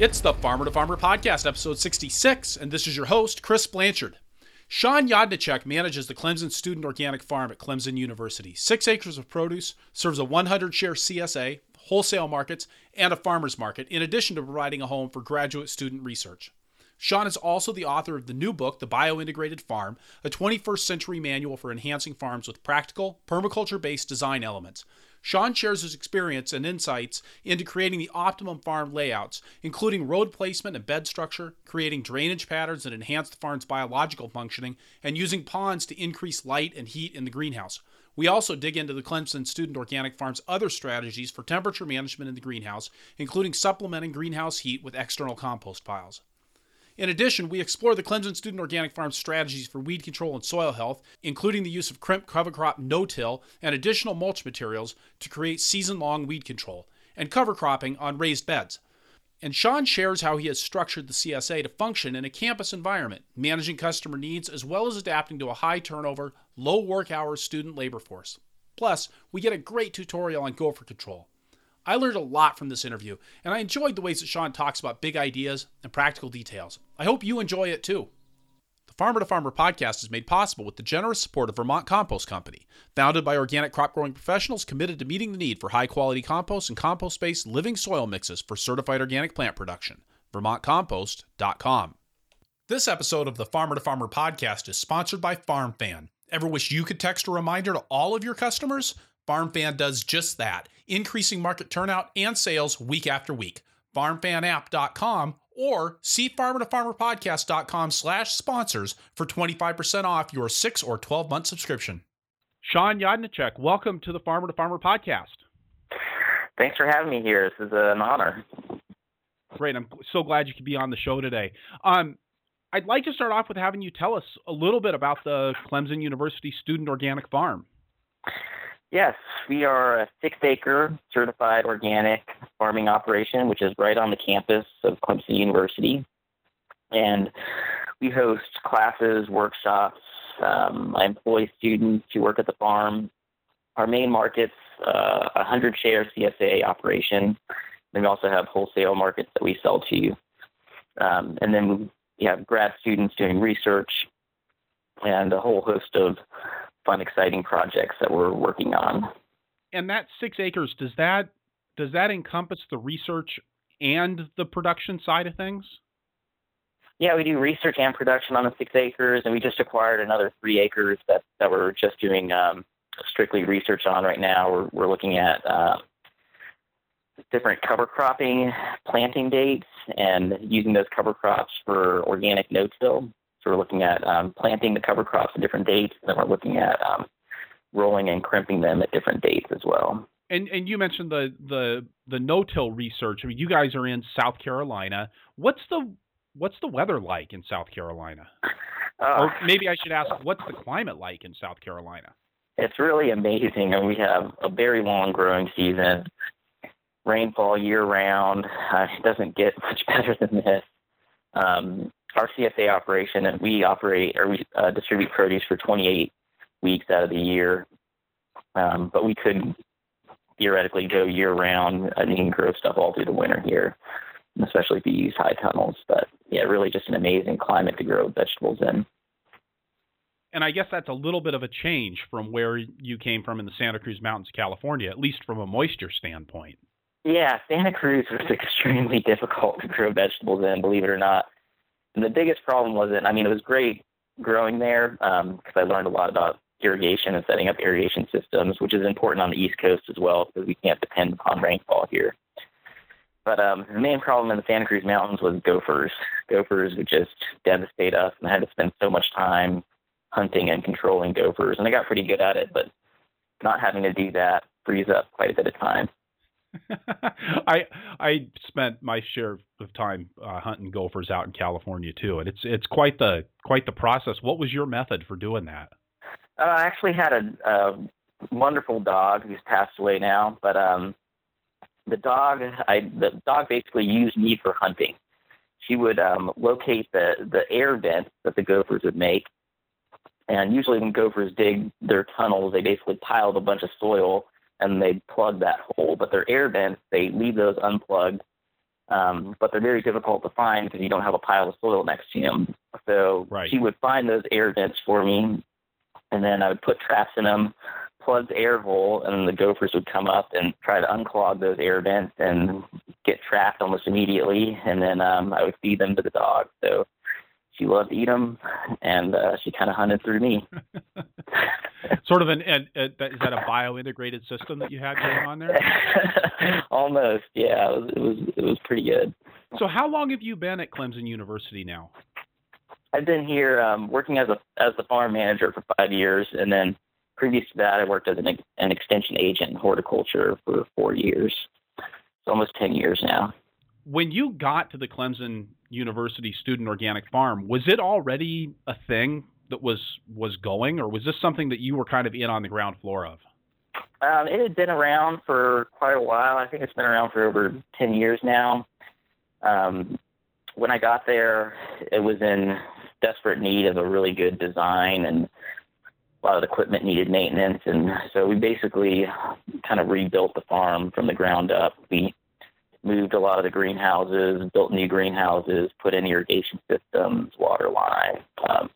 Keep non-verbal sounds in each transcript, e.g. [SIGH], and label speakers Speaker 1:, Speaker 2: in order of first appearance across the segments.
Speaker 1: It's the Farmer to Farmer Podcast, episode 66, and this is your host, Chris Blanchard. Shawn Jadrnicek manages the Clemson Student Organic Farm at Clemson University. Six acres of produce, serves a 100 share CSA, wholesale markets, and a farmer's market, in addition to providing a home for graduate student research. Shawn is also the author of the new book, The Biointegrated Farm, a 21st century manual for enhancing farms with practical, permaculture based design elements. Shawn shares his experience and insights into creating the optimum farm layouts, including road placement and bed structure, creating drainage patterns that enhance the farm's biological functioning, and using ponds to increase light and heat in the greenhouse. We also dig into the Clemson Student Organic Farm's other strategies for temperature management in the greenhouse, including supplementing greenhouse heat with external compost piles. In addition, we explore the Clemson Student Organic Farm strategies for weed control and soil health, including the use of crimp cover crop no-till and additional mulch materials to create season-long weed control, and cover cropping on raised beds. And Shawn shares how he has structured the CSA to function in a campus environment, managing customer needs as well as adapting to a high turnover, low work hours student labor force. Plus, we get a great tutorial on gopher control. I learned a lot from this interview, and I enjoyed the ways that Shawn talks about big ideas and practical details. I hope you enjoy it too. The Farmer to Farmer podcast is made possible with the generous support of Vermont Compost Company, founded by organic crop growing professionals committed to meeting the need for high quality compost and compost based living soil mixes for certified organic plant production. VermontCompost.com. This episode of the Farmer to Farmer podcast is sponsored by FarmFan. Ever wish you could text a reminder to all of your customers? FarmFan does just that, increasing market turnout and sales week after week. FarmFanApp.com or see farmertofarmerpodcast.com slash sponsors for 25% off your 6 or 12 month subscription. Shawn Jadrnicek, welcome to the Farmer to Farmer podcast.
Speaker 2: Thanks for having me here. This is an honor.
Speaker 1: Great. I'm so glad you could be on the show today. Um, I'd like to start off with having you tell us a little bit about the Clemson University Student Organic Farm.
Speaker 2: Yes, we are a six acre certified organic farming operation, which is right on the campus of Clemson University. And we host classes, workshops. Um, I employ students who work at the farm. Our main market's uh, a 100 share CSA operation. And we also have wholesale markets that we sell to. Um, and then we have grad students doing research and a whole host of fun, exciting projects that we're working on.
Speaker 1: And that six acres does that does that encompass the research and the production side of things?
Speaker 2: Yeah, we do research and production on the six acres, and we just acquired another three acres that, that we're just doing um, strictly research on right now. We're, we're looking at uh, different cover cropping planting dates and using those cover crops for organic no-till. So we're looking at um, planting the cover crops at different dates, and then we're looking at um, rolling and crimping them at different dates as well.
Speaker 1: And and you mentioned the the the no-till research. I mean, you guys are in South Carolina. What's the what's the weather like in South Carolina? Uh, or maybe I should ask, what's the climate like in South Carolina?
Speaker 2: It's really amazing, and we have a very long growing season. Rainfall year round. Uh, it doesn't get [LAUGHS] much better than this. Um, our CSA operation, and we operate or we uh, distribute produce for 28 weeks out of the year. Um, but we could theoretically go year round and you can grow stuff all through the winter here, especially if you use high tunnels. But yeah, really just an amazing climate to grow vegetables in.
Speaker 1: And I guess that's a little bit of a change from where you came from in the Santa Cruz Mountains, California, at least from a moisture standpoint.
Speaker 2: Yeah, Santa Cruz was [LAUGHS] extremely difficult to grow vegetables in, believe it or not. The biggest problem wasn't, I mean, it was great growing there because um, I learned a lot about irrigation and setting up irrigation systems, which is important on the East Coast as well because we can't depend upon rainfall here. But um, the main problem in the Santa Cruz Mountains was gophers. Gophers would just devastate us, and I had to spend so much time hunting and controlling gophers. And I got pretty good at it, but not having to do that frees up quite a bit of time. [LAUGHS]
Speaker 1: I I spent my share of time uh, hunting gophers out in California too, and it's it's quite the quite the process. What was your method for doing that?
Speaker 2: Uh, I actually had a, a wonderful dog who's passed away now, but um, the dog I the dog basically used me for hunting. She would um, locate the the air vents that the gophers would make, and usually when gophers dig their tunnels, they basically piled a bunch of soil and they plug that hole. But their air vents, they leave those unplugged Um, but they're very difficult to find because you don't have a pile of soil next to them. So
Speaker 1: right.
Speaker 2: she would find those air vents for me, and then I would put traps in them, plug the air hole, and the gophers would come up and try to unclog those air vents and get trapped almost immediately. And then um, I would feed them to the dogs. So she loved to eat them, and uh, she kind of hunted through me. [LAUGHS]
Speaker 1: sort of an, an, an, is that a bio-integrated system that you had going on there? [LAUGHS]
Speaker 2: Almost, yeah. It was, it was it was pretty good.
Speaker 1: So, how long have you been at Clemson University now?
Speaker 2: I've been here um, working as a as the farm manager for five years, and then previous to that, I worked as an, an extension agent in horticulture for four years. It's almost ten years now.
Speaker 1: When you got to the Clemson University Student Organic Farm, was it already a thing that was was going, or was this something that you were kind of in on the ground floor of?
Speaker 2: Um, it had been around for quite a while. I think it's been around for over ten years now. Um, when I got there, it was in desperate need of a really good design, and a lot of equipment needed maintenance, and so we basically kind of rebuilt the farm from the ground up. We moved a lot of the greenhouses, built new greenhouses, put in irrigation systems, water line, um,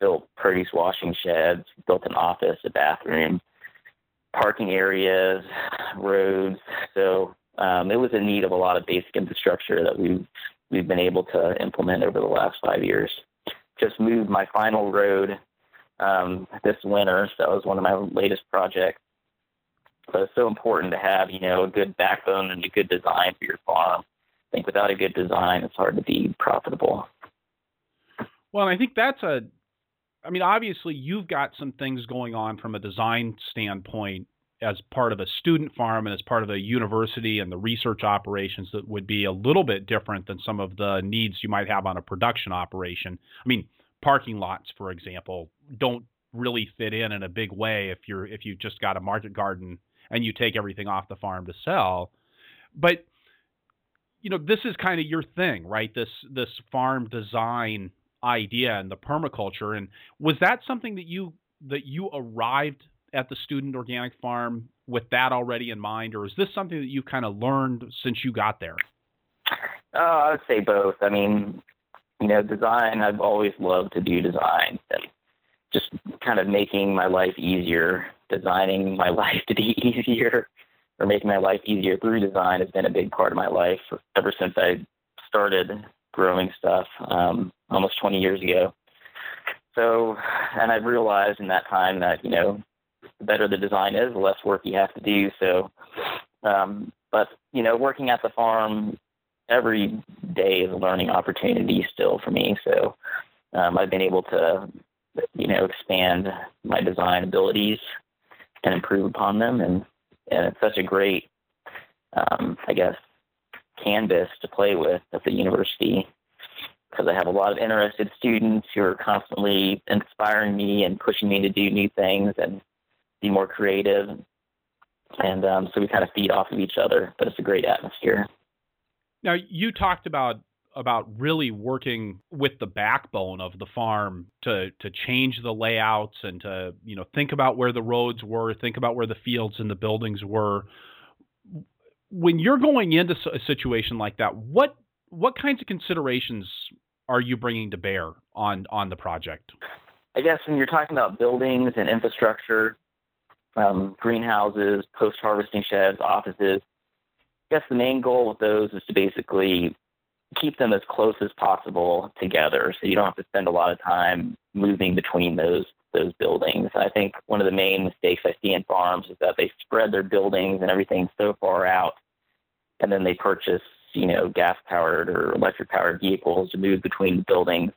Speaker 2: built produce washing sheds, built an office, a bathroom, parking areas, roads. So um, it was in need of a lot of basic infrastructure that we've we've been able to implement over the last five years. Just moved my final road um, this winter, so that was one of my latest projects. So it's so important to have, you know, a good backbone and a good design for your farm. I think without a good design, it's hard to be profitable.
Speaker 1: Well, I think that's a, I mean, obviously you've got some things going on from a design standpoint as part of a student farm and as part of a university and the research operations that would be a little bit different than some of the needs you might have on a production operation. I mean, parking lots, for example, don't really fit in in a big way if you're if you've just got a market garden and you take everything off the farm to sell. But you know, this is kind of your thing, right? This this farm design idea and the permaculture. And was that something that you that you arrived at the student organic farm with that already in mind, or is this something that you kind of learned since you got there?
Speaker 2: Uh, I would say both. I mean, you know, design. I've always loved to do design and just kind of making my life easier designing my [LAUGHS] life to be easier or making my life easier through design has been a big part of my life ever since I started growing stuff um, almost 20 years ago. So, and I've realized in that time that, you know, the better the design is, the less work you have to do. So, um, but, you know, working at the farm every day is a learning opportunity still for me. So, um, I've been able to, you know, expand my design abilities and improve upon them. And, and it's such a great, um, I guess, canvas to play with at the university because I have a lot of interested students who are constantly inspiring me and pushing me to do new things and be more creative. And um, so we kind of feed off of each other, but it's a great atmosphere.
Speaker 1: Now, you talked about about really working with the backbone of the farm to to change the layouts and to you know think about where the roads were, think about where the fields and the buildings were. When you're going into a situation like that, what what kinds of considerations are you bringing to bear on on the project?
Speaker 2: I guess when you're talking about buildings and infrastructure, um, greenhouses, post harvesting sheds, offices, I guess the main goal with those is to basically keep them as close as possible together so you don't have to spend a lot of time moving between those those buildings. I think one of the main mistakes I see in farms is that they spread their buildings and everything so far out and then they purchase, you know, gas powered or electric powered vehicles to move between the buildings.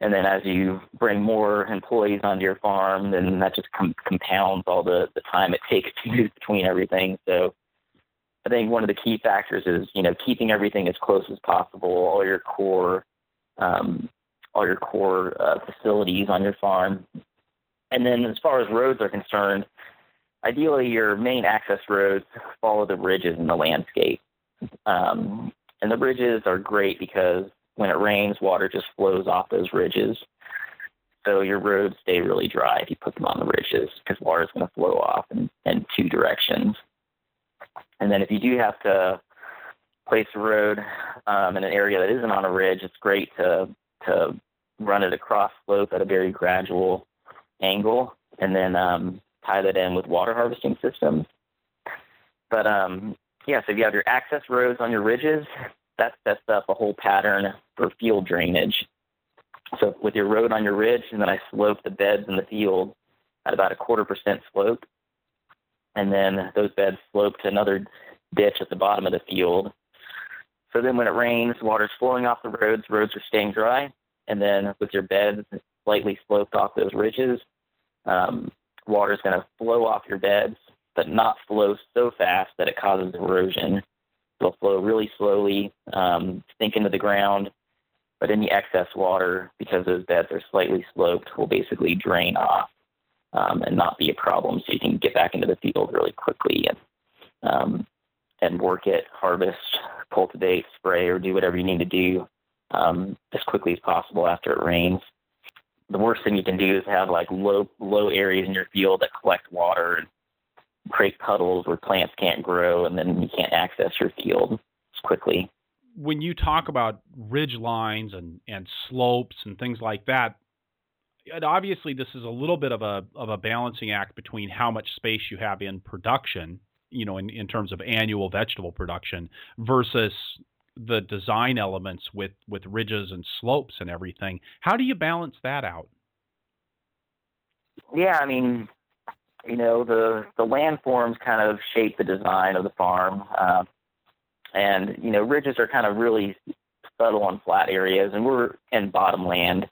Speaker 2: And then as you bring more employees onto your farm, then that just com- compounds all the, the time it takes to move between everything. So I think one of the key factors is you know keeping everything as close as possible, all your core, um, all your core uh, facilities on your farm, and then as far as roads are concerned, ideally your main access roads follow the ridges in the landscape, um, and the ridges are great because when it rains, water just flows off those ridges. So your roads stay really dry if you put them on the ridges because water is going to flow off in, in two directions. And then if you do have to place a road um, in an area that isn't on a ridge, it's great to to run it across slope at a very gradual angle, and then um, tie that in with water harvesting systems. But um, yeah, so if you have your access roads on your ridges, that sets up a whole pattern for field drainage. So with your road on your ridge, and then I slope the beds in the field at about a quarter percent slope, and then those beds slope to another ditch at the bottom of the field. So then when it rains, water's flowing off the roads, roads are staying dry, and then with your beds slightly sloped off those ridges, um, water is going to flow off your beds, but not flow so fast that it causes erosion. It'll flow really slowly, um, sink into the ground, but any excess water, because those beds are slightly sloped, will basically drain off um, and not be a problem. So you can get back into the field really quickly and um, and work it, harvest, cultivate, spray, or do whatever you need to do um, as quickly as possible after it rains. The worst thing you can do is have like low low areas in your field that collect water and create puddles where plants can't grow, and then you can't access your field as quickly.
Speaker 1: When you talk about ridge lines and, and slopes and things like that, obviously this is a little bit of a of a balancing act between how much space you have in production, you know, in, in terms of annual vegetable production versus the design elements with with ridges and slopes and everything. How do you balance that out?
Speaker 2: Yeah, I mean, you know, the the landforms kind of shape the design of the farm, uh, and you know, ridges are kind of really subtle on flat areas, and we're in bottomland,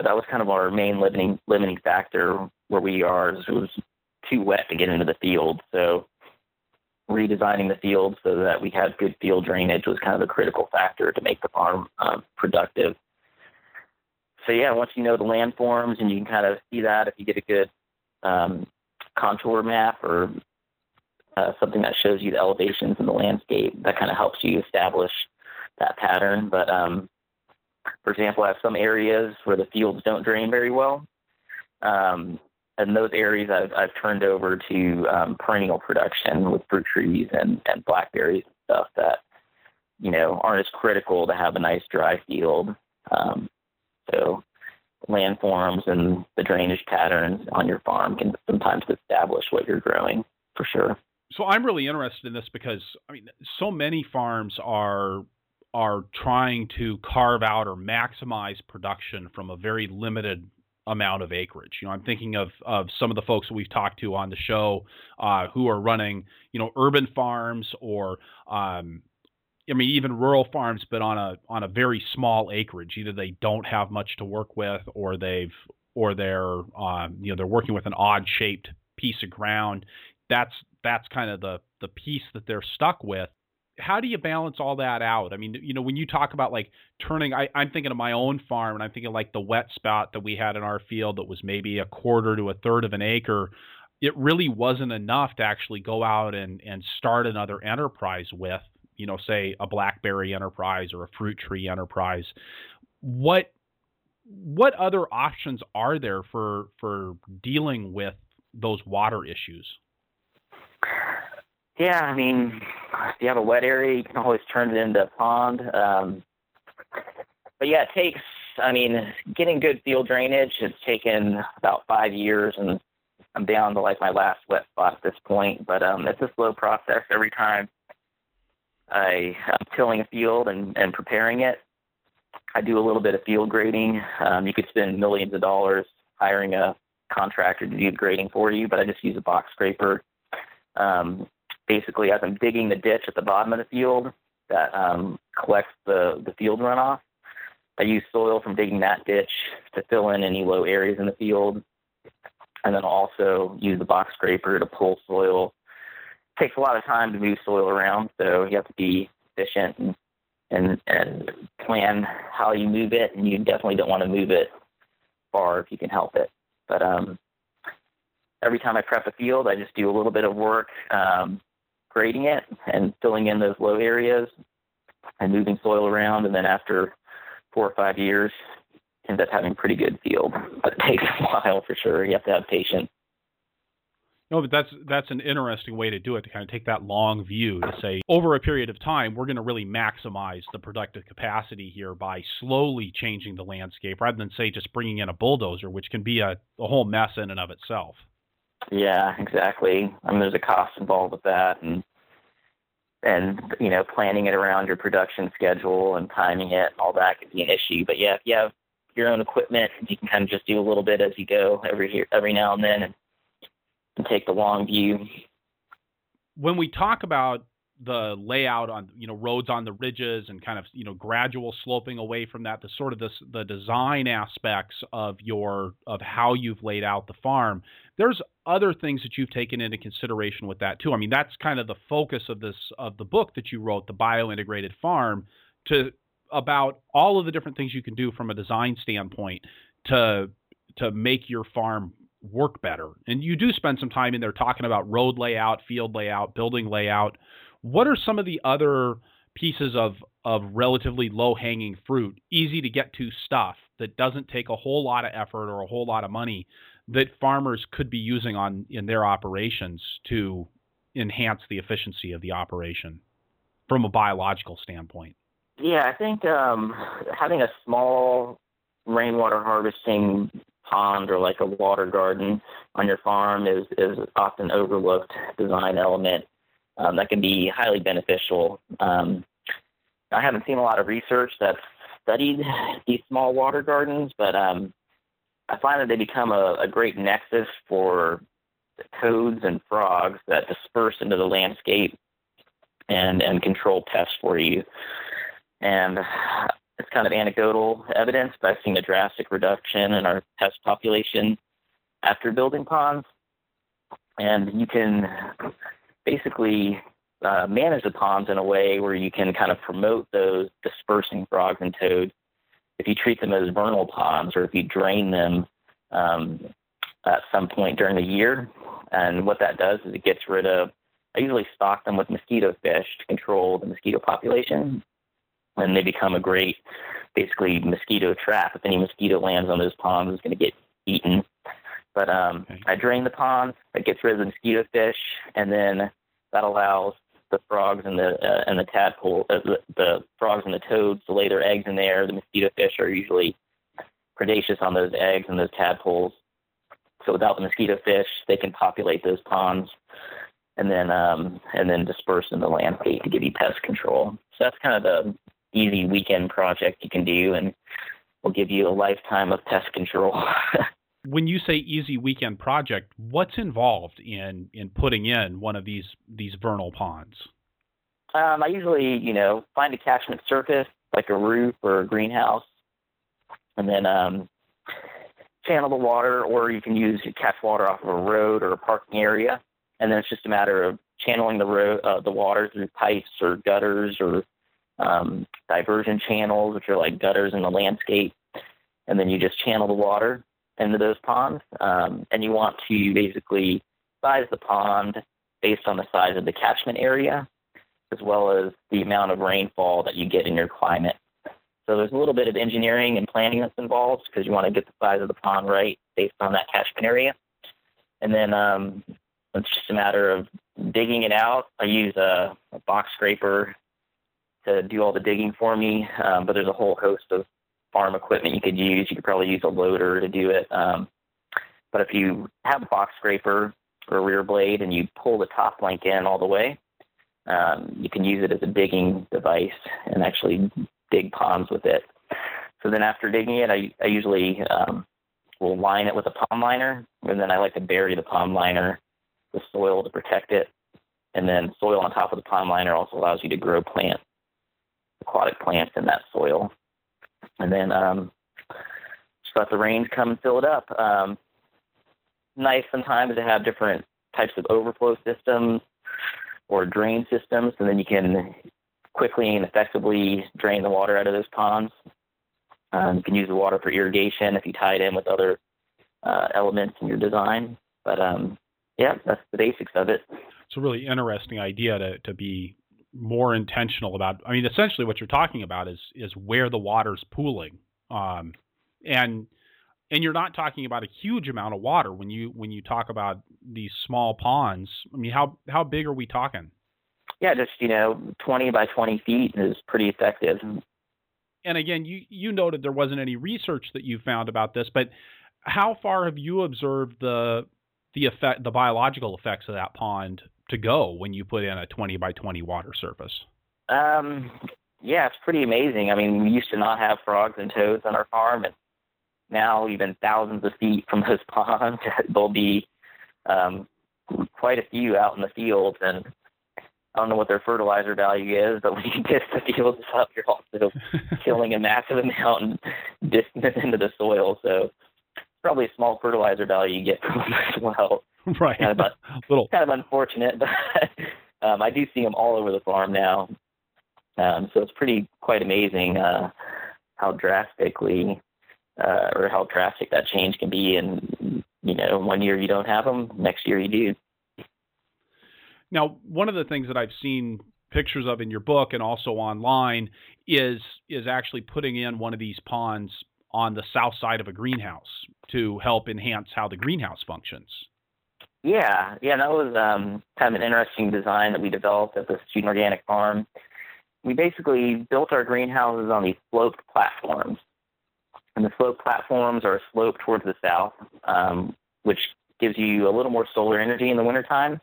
Speaker 2: but that was kind of our main limiting limiting factor where we are. It was too wet to get into the field, so redesigning the field so that we had good field drainage was kind of a critical factor to make the farm um, productive. So yeah, once you know the landforms and you can kind of see that if you get a good um, contour map or uh, something that shows you the elevations in the landscape, that kind of helps you establish that pattern. But um, for example, I have some areas where the fields don't drain very well. Um, and those areas I've, I've turned over to um, perennial production with fruit trees and, and blackberries and stuff that, you know, aren't as critical to have a nice dry field. Um, so landforms and the drainage patterns on your farm can sometimes establish what you're growing for sure.
Speaker 1: So I'm really interested in this because I mean, so many farms are are trying to carve out or maximize production from a very limited amount of acreage. You know, I'm thinking of of some of the folks that we've talked to on the show uh, who are running, you know, urban farms or um, I mean, even rural farms, but on a on a very small acreage. Either they don't have much to work with, or they've or they're um, you know they're working with an odd shaped piece of ground. That's that's kind of the the piece that they're stuck with how do you balance all that out? I mean, you know, when you talk about like turning, I, I'm thinking of my own farm, and I'm thinking like the wet spot that we had in our field that was maybe a quarter to a third of an acre. It really wasn't enough to actually go out and and start another enterprise with, you know, say a blackberry enterprise or a fruit tree enterprise. What what other options are there for for dealing with those water issues?
Speaker 2: Yeah, I mean, if you have a wet area, you can always turn it into a pond. Um, but yeah, it takes. I mean, getting good field drainage has taken about five years, and I'm down to like my last wet spot at this point. But um, it's a slow process. Every time I, I'm tilling a field and, and preparing it, I do a little bit of field grading. Um, you could spend millions of dollars hiring a contractor to do the grading for you, but I just use a box scraper. Um, basically as I'm digging the ditch at the bottom of the field that um, collects the, the field runoff. I use soil from digging that ditch to fill in any low areas in the field. And then also use the box scraper to pull soil. It takes a lot of time to move soil around, so you have to be efficient and, and, and plan how you move it. And you definitely don't want to move it far if you can help it. But um, every time I prep a field, I just do a little bit of work um, grading it and filling in those low areas and moving soil around. And then after four or five years, end up having pretty good field. [LAUGHS] But it takes a while for sure. You have to have patience.
Speaker 1: No, but that's that's an interesting way to do it to kind of take that long view to say over a period of time we're going to really maximize the productive capacity here by slowly changing the landscape rather than say just bringing in a bulldozer, which can be a, a whole mess in and of itself.
Speaker 2: Yeah, exactly. I mean, there's a cost involved with that, and and you know planning it around your production schedule and timing it all that could be an issue. But yeah, if you have your own equipment, you can kind of just do a little bit as you go every every now and then, and and take the long view.
Speaker 1: When we talk about the layout on you know roads on the ridges and kind of you know gradual sloping away from that the sort of this the design aspects of your of how you've laid out the farm there's other things that you've taken into consideration with that too i mean that's kind of the focus of this of the book that you wrote the bio integrated farm to about all of the different things you can do from a design standpoint to to make your farm work better. And you do spend some time in there talking about road layout, field layout, building layout. What are some of the other pieces of of relatively low hanging fruit, easy to get to stuff that doesn't take a whole lot of effort or a whole lot of money that farmers could be using on in their operations to enhance the efficiency of the operation from a biological standpoint?
Speaker 2: Yeah, I think um, having a small rainwater harvesting pond or like a water garden on your farm is is often overlooked design element um, that can be highly beneficial. Um, I haven't seen a lot of research that's studied these small water gardens, but um, I find that they become a, a great nexus for toads and frogs that disperse into the landscape and and control pests for you. And it's kind of anecdotal evidence, but I've seen a drastic reduction in our pest population after building ponds. And you can basically uh, manage the ponds in a way where you can kind of promote those dispersing frogs and toads if you treat them as vernal ponds or if you drain them um, at some point during the year. And what that does is it gets rid of, I usually stock them with mosquito fish to control the mosquito population and they become a great, basically mosquito trap. If any mosquito lands on those ponds, it's going to get eaten. But um, okay. I drain the ponds. That gets rid of the mosquito fish, and then that allows the frogs and the uh, and the tadpole, uh, the, the frogs and the toads to lay their eggs in there. The mosquito fish are usually predaceous on those eggs and those tadpoles. So without the mosquito fish, they can populate those ponds and then um, and then disperse in the landscape to give you pest control. So that's kind of the easy weekend project you can do and will give you a lifetime of pest control. [LAUGHS]
Speaker 1: when you say easy weekend project, what's involved in in putting in one of these these vernal ponds?
Speaker 2: Um, I usually, you know, find a catchment surface like a roof or a greenhouse, and then um, channel the water, or you can use catch water off of a road or a parking area, and then it's just a matter of channeling the road, uh, the water through pipes or gutters or um, diversion channels, which are like gutters in the landscape, and then you just channel the water into those ponds. Um, and you want to basically size the pond based on the size of the catchment area, as well as the amount of rainfall that you get in your climate. So there's a little bit of engineering and planning that's involved because you want to get the size of the pond right based on that catchment area. And then um, it's just a matter of digging it out. I use a, a box scraper to do all the digging for me. Um, but there's a whole host of farm equipment you could use. You could probably use a loader to do it. Um, but if you have a box scraper or a rear blade and you pull the top link in all the way, um, you can use it as a digging device and actually dig ponds with it. So then after digging it, I, I usually um, will line it with a pond liner, and then I like to bury the pond liner with soil to protect it. And then soil on top of the pond liner also allows you to grow plants aquatic plants in that soil. And then um, just let the rain come and fill it up. Um, nice sometimes to have different types of overflow systems or drain systems, and then you can quickly and effectively drain the water out of those ponds. Um, you can use the water for irrigation if you tie it in with other uh, elements in your design. But um, yeah, that's the basics of it.
Speaker 1: It's a really interesting idea to, to be more intentional about. I mean, essentially, what you're talking about is is where the water's pooling, um, and and you're not talking about a huge amount of water when you when you talk about these small ponds. I mean, how how big are we talking?
Speaker 2: Yeah, just you know, 20 by 20 feet is pretty effective.
Speaker 1: And again, you you noted there wasn't any research that you found about this, but how far have you observed the the effect, the biological effects of that pond to go when you put in a 20 by 20 water surface?
Speaker 2: Um, yeah, it's pretty amazing. I mean, we used to not have frogs and toads on our farm, and now even thousands of feet from [LAUGHS] those ponds, [LAUGHS] there'll be um, quite a few out in the fields. And I don't know what their fertilizer value is, but when you get [LAUGHS] the fields up, you're also killing a massive amount and distant into the soil. So probably a small fertilizer value you get from them as well. [LAUGHS]
Speaker 1: Right.
Speaker 2: Kind of, [LAUGHS]
Speaker 1: little.
Speaker 2: kind of unfortunate, [LAUGHS] but um, I do see them all over the farm now. Um, so it's pretty quite amazing uh, how drastically uh, or how drastic that change can be. And you know, one year you don't have them, next year you do.
Speaker 1: Now, one of the things that I've seen pictures of in your book and also online is is actually putting in one of these ponds on the south side of a greenhouse to help enhance how the greenhouse functions.
Speaker 2: Yeah, yeah, that was um, kind of an interesting design that we developed at the Student Organic Farm. We basically built our greenhouses on these sloped platforms. And the sloped platforms are sloped towards the south, um, which gives you a little more solar energy in the wintertime,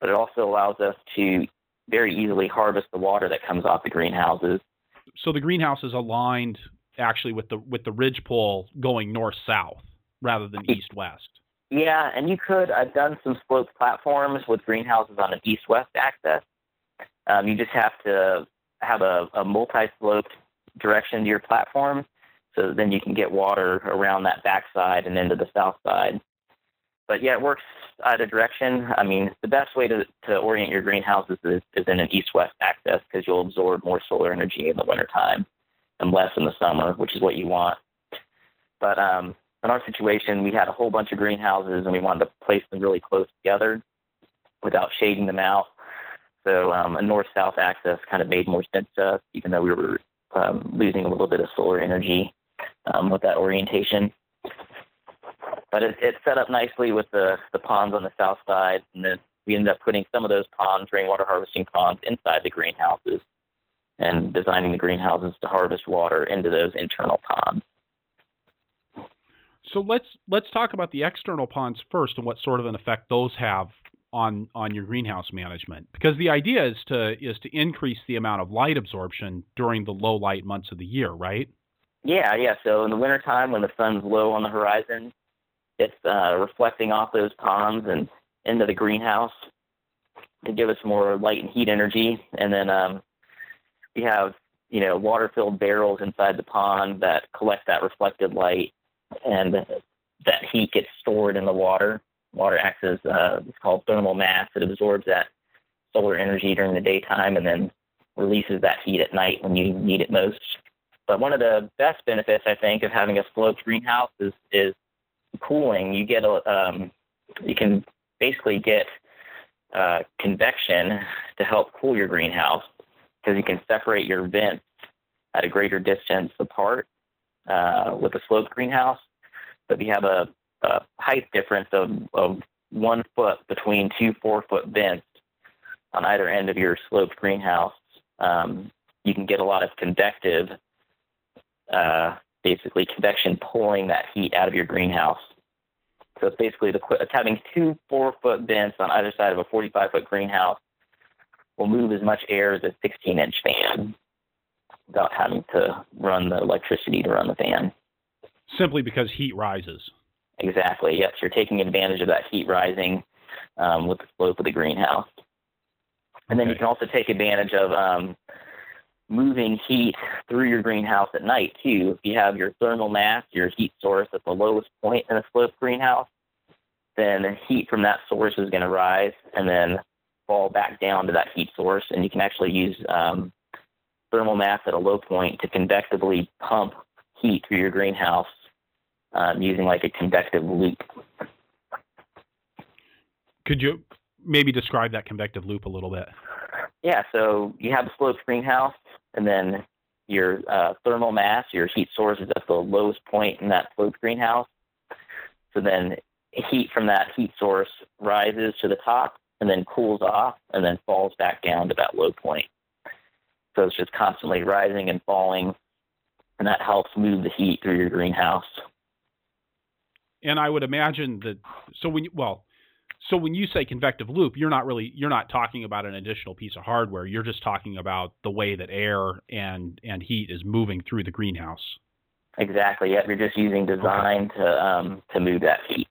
Speaker 2: but it also allows us to very easily harvest the water that comes off the greenhouses.
Speaker 1: So the greenhouse is aligned actually with the with the ridge pole going north south rather than east west.
Speaker 2: Yeah, and you could. I've done some sloped platforms with greenhouses on an east west axis. Um, you just have to have a, a multi sloped direction to your platform, so then you can get water around that backside and into the south side. But yeah, it works either direction. I mean, the best way to, to orient your greenhouses is, is in an east west axis because you'll absorb more solar energy in the wintertime and less in the summer, which is what you want. But um, in our situation, we had a whole bunch of greenhouses and we wanted to place them really close together without shading them out. So um, a north-south axis kind of made more sense to us, even though we were um, losing a little bit of solar energy um, with that orientation. But it, it set up nicely with the, the ponds on the south side, and then we ended up putting some of those ponds, rainwater harvesting ponds, inside the greenhouses and designing the greenhouses to harvest water into those internal ponds.
Speaker 1: So let's let's talk about the external ponds first and what sort of an effect those have on on your greenhouse management because the idea is to is to increase the amount of light absorption during the low light months of the year, right?
Speaker 2: Yeah, yeah. So in the wintertime when the sun's low on the horizon, it's uh, reflecting off those ponds and into the greenhouse to give us more light and heat energy. And then um, we have you know water filled barrels inside the pond that collect that reflected light and that heat gets stored in the water. Water acts as uh, it's called thermal mass. It absorbs that solar energy during the daytime and then releases that heat at night when you need it most. But one of the best benefits, I think, of having a sloped greenhouse is, is cooling. You get a, um, you can basically get uh, convection to help cool your greenhouse because you can separate your vents at a greater distance apart uh, with a sloped greenhouse, but we have a, a height difference of, of one foot between two four foot vents on either end of your sloped greenhouse. Um, you can get a lot of convective, uh, basically convection pulling that heat out of your greenhouse. So it's basically the, it's having two four foot vents on either side of a 45 foot greenhouse will move as much air as a 16 inch fan without having to run the electricity to run the fan.
Speaker 1: Simply because heat rises.
Speaker 2: Exactly. Yes, you're taking advantage of that heat rising um, with the slope of the greenhouse. And then okay. you can also take advantage of um, moving heat through your greenhouse at night too. If you have your thermal mass, your heat source at the lowest point in a sloped greenhouse, then the heat from that source is going to rise and then fall back down to that heat source. And you can actually use um, thermal mass at a low point to convectively pump heat through your greenhouse um, using like a convective loop.
Speaker 1: Could you maybe describe that convective loop a little bit?
Speaker 2: Yeah, so you have a sloped greenhouse, and then your uh, thermal mass, your heat source is at the lowest point in that sloped greenhouse. So then heat from that heat source rises to the top and then cools off and then falls back down to that low point. So it's just constantly rising and falling, and that helps move the heat through your greenhouse.
Speaker 1: And I would imagine that. So when you, well, so when you say convective loop, you're not really you're not talking about an additional piece of hardware. You're just talking about the way that air and and heat is moving through the greenhouse.
Speaker 2: Exactly. Yeah, you're just using design okay. to um, to move that heat.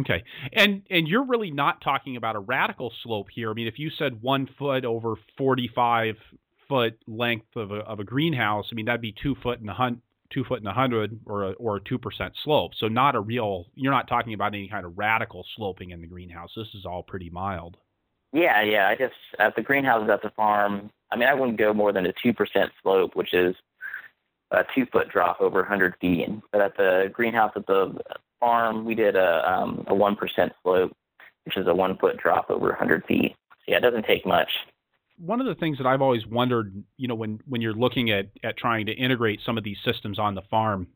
Speaker 1: Okay, and and you're really not talking about a radical slope here. I mean, if you said one foot over 45 foot length of a, of a greenhouse, I mean that'd be two foot and a two foot and a hundred, or a, or a two percent slope. So not a real. You're not talking about any kind of radical sloping in the greenhouse. This is all pretty mild.
Speaker 2: Yeah, yeah. I guess at the greenhouses at the farm. I mean, I wouldn't go more than a two percent slope, which is a two foot drop over 100 feet. But at the greenhouse at the farm, we did a um, a one percent slope, which is a one foot drop over 100 feet. So yeah, it doesn't take much.
Speaker 1: One of the things that I've always wondered, you know, when when you're looking at at trying to integrate some of these systems on the farm,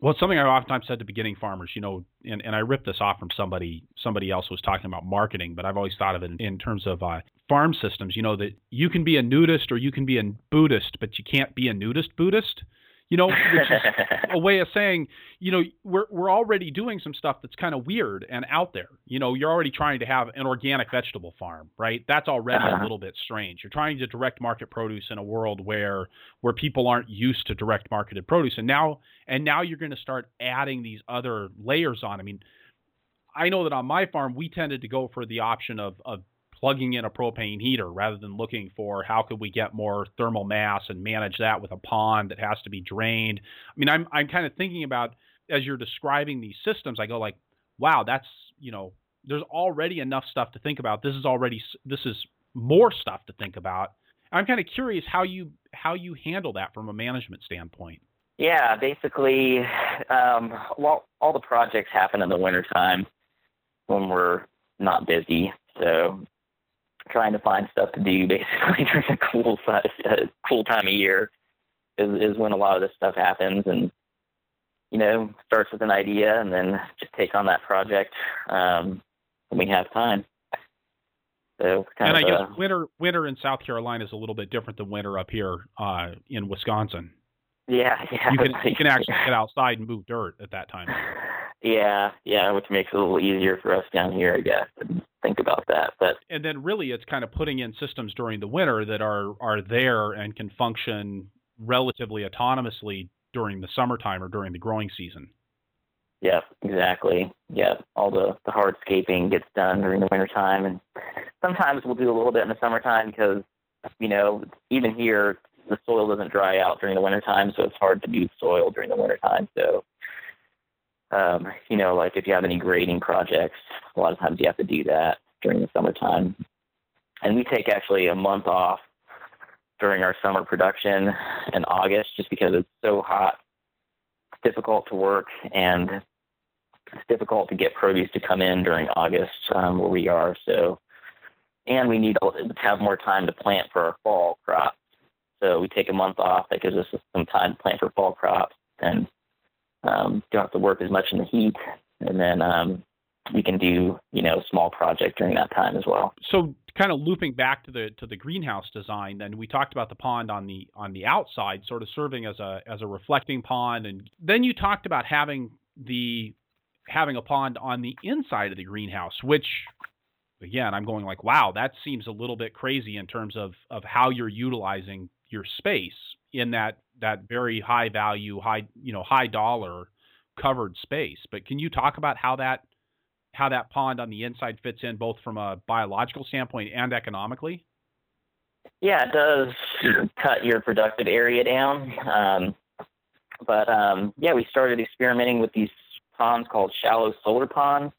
Speaker 1: well, it's something I've oftentimes said to beginning farmers, you know, and, and I ripped this off from somebody somebody else who was talking about marketing, but I've always thought of it in, in terms of uh, farm systems. You know that you can be a nudist or you can be a Buddhist, but you can't be a nudist Buddhist you know, which is a [LAUGHS] way of saying, you know, we're we're already doing some stuff that's kind of weird and out there. You know, you're already trying to have an organic vegetable farm, right? That's already uh-huh. a little bit strange. You're trying to direct market produce in a world where where people aren't used to direct marketed produce, and now and now you're going to start adding these other layers on. I mean, I know that on my farm we tended to go for the option of of plugging in a propane heater rather than looking for how could we get more thermal mass and manage that with a pond that has to be drained. I mean, I'm I'm kind of thinking about as you're describing these systems, I go like, wow, that's you know, there's already enough stuff to think about. This is already this is more stuff to think about. I'm kind of curious how you how you handle that from a management standpoint.
Speaker 2: Yeah, basically, um, well, all the projects happen in the wintertime when we're not busy. So trying to find stuff to do [LAUGHS] basically during a cool uh, cool time of year is, is when a lot of this stuff happens and you know starts with an idea and then just take on that project um, when we have time. So
Speaker 1: and I guess a, winter winter in South Carolina is a little bit different than winter up here uh, in Wisconsin.
Speaker 2: Yeah, [LAUGHS] yeah.
Speaker 1: You can you can actually get outside and move dirt at that time. [LAUGHS]
Speaker 2: Yeah, yeah, which makes it a little easier for us down here, I guess, to think about that. But
Speaker 1: and then really, it's kind of putting in systems during the winter that are are there and can function relatively autonomously during the summertime or during the growing season.
Speaker 2: Yeah, exactly. Yeah, all the the hardscaping gets done during the wintertime, and sometimes we'll do a little bit in the summertime because you know even here the soil doesn't dry out during the wintertime, so it's hard to do soil during the wintertime. So um, you know, like if you have any grading projects, a lot of times you have to do that during the summertime. And we take actually a month off during our summer production in August just because it's so hot. It's difficult to work and it's difficult to get produce to come in during August um, where we are. So, and we need to have more time to plant for our fall crops. So we take a month off. That gives us some time to plant for fall crops. And um, don't have to work as much in the heat, and then um, we can do you know small project during that time as well.
Speaker 1: So kind of looping back to the to the greenhouse design, then we talked about the pond on the on the outside, sort of serving as a as a reflecting pond, and then you talked about having the having a pond on the inside of the greenhouse, which again I'm going like, wow, that seems a little bit crazy in terms of of how you're utilizing your space in that that very high value, high you know high dollar covered space. But can you talk about how that how that pond on the inside fits in both from a biological standpoint and economically?
Speaker 2: Yeah, it does cut your productive area down. Um, but um, yeah, we started experimenting with these ponds called shallow solar ponds.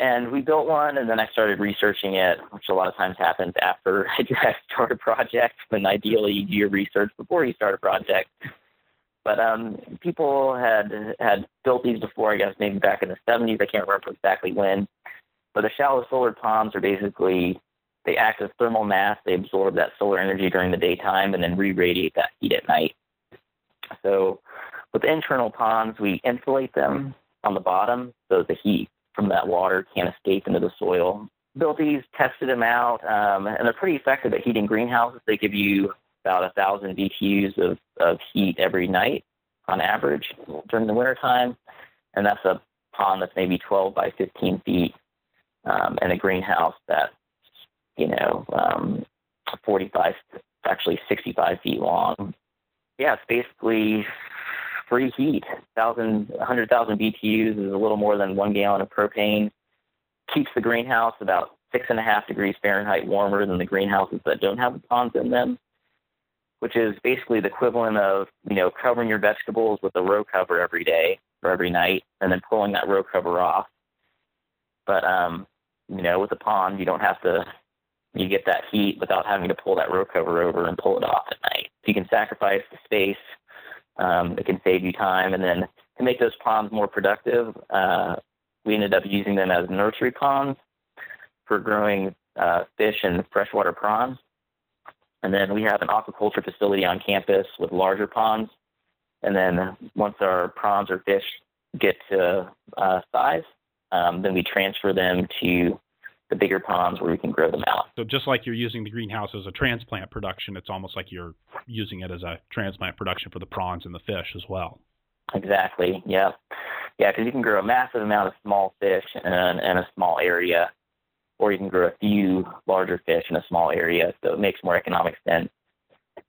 Speaker 2: And we built one, and then I started researching it, which a lot of times happens after [LAUGHS] I start a project. When ideally you do your research before you start a project. But um, people had had built these before, I guess maybe back in the 70s. I can't remember exactly when. But the shallow solar ponds are basically they act as thermal mass. They absorb that solar energy during the daytime and then re-radiate that heat at night. So with internal ponds, we insulate them on the bottom, so the heat from that water can't escape into the soil. Built these, tested them out, um, and they're pretty effective at heating greenhouses. They give you about a thousand BTUs of, of heat every night on average during the wintertime. And that's a pond that's maybe 12 by 15 feet um, and a greenhouse that's, you know, um, 45, actually 65 feet long. Yeah, it's basically free heat. 1,000, 100,000 BTUs is a little more than one gallon of propane. Keeps the greenhouse about six and a half degrees Fahrenheit warmer than the greenhouses that don't have the ponds in them, which is basically the equivalent of, you know, covering your vegetables with a row cover every day or every night and then pulling that row cover off. But, um, you know, with a pond, you don't have to, you get that heat without having to pull that row cover over and pull it off at night. So you can sacrifice the space um, it can save you time. And then to make those ponds more productive, uh, we ended up using them as nursery ponds for growing uh, fish and freshwater prawns. And then we have an aquaculture facility on campus with larger ponds. And then once our prawns or fish get to uh, size, um, then we transfer them to the bigger ponds where we can grow them out.
Speaker 1: So just like you're using the greenhouse as a transplant production, it's almost like you're using it as a transplant production for the prawns and the fish as well.
Speaker 2: Exactly. Yeah. Yeah, because you can grow a massive amount of small fish in, in a small area, or you can grow a few larger fish in a small area. So it makes more economic sense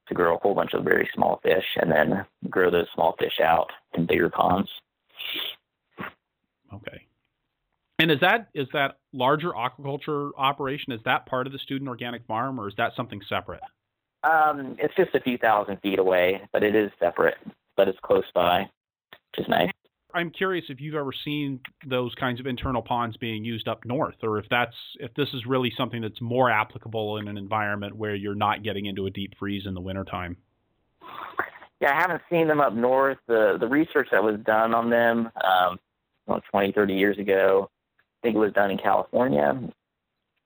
Speaker 2: to grow a whole bunch of very small fish and then grow those small fish out in bigger ponds.
Speaker 1: Okay. And is that is that larger aquaculture operation? Is that part of the student organic farm, or is that something separate?
Speaker 2: Um, it's just a few thousand feet away, but it is separate, but it's close by, which is nice.
Speaker 1: I'm curious if you've ever seen those kinds of internal ponds being used up north, or if that's if this is really something that's more applicable in an environment where you're not getting into a deep freeze in the wintertime.
Speaker 2: Yeah, I haven't seen them up north. The the research that was done on them um, well, 20, 30 years ago think it was done in California,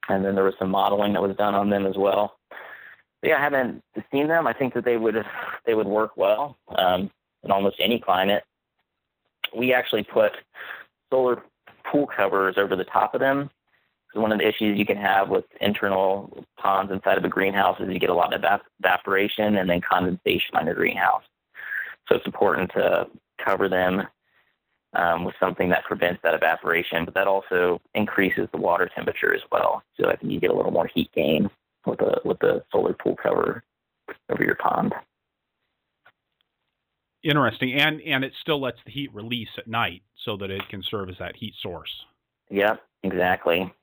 Speaker 2: and then there was some modeling that was done on them as well. But yeah, I haven't seen them. I think that they would they would work well um, in almost any climate. We actually put solar pool covers over the top of them. So one of the issues you can have with internal ponds inside of a greenhouse is you get a lot of evaporation and then condensation on your greenhouse. So it's important to cover them um, with something that prevents that evaporation, but that also increases the water temperature as well. So I think you get a little more heat gain with the with the solar pool cover over your pond.
Speaker 1: Interesting, and and it still lets the heat release at night so that it can serve as that heat source.
Speaker 2: Yep, exactly.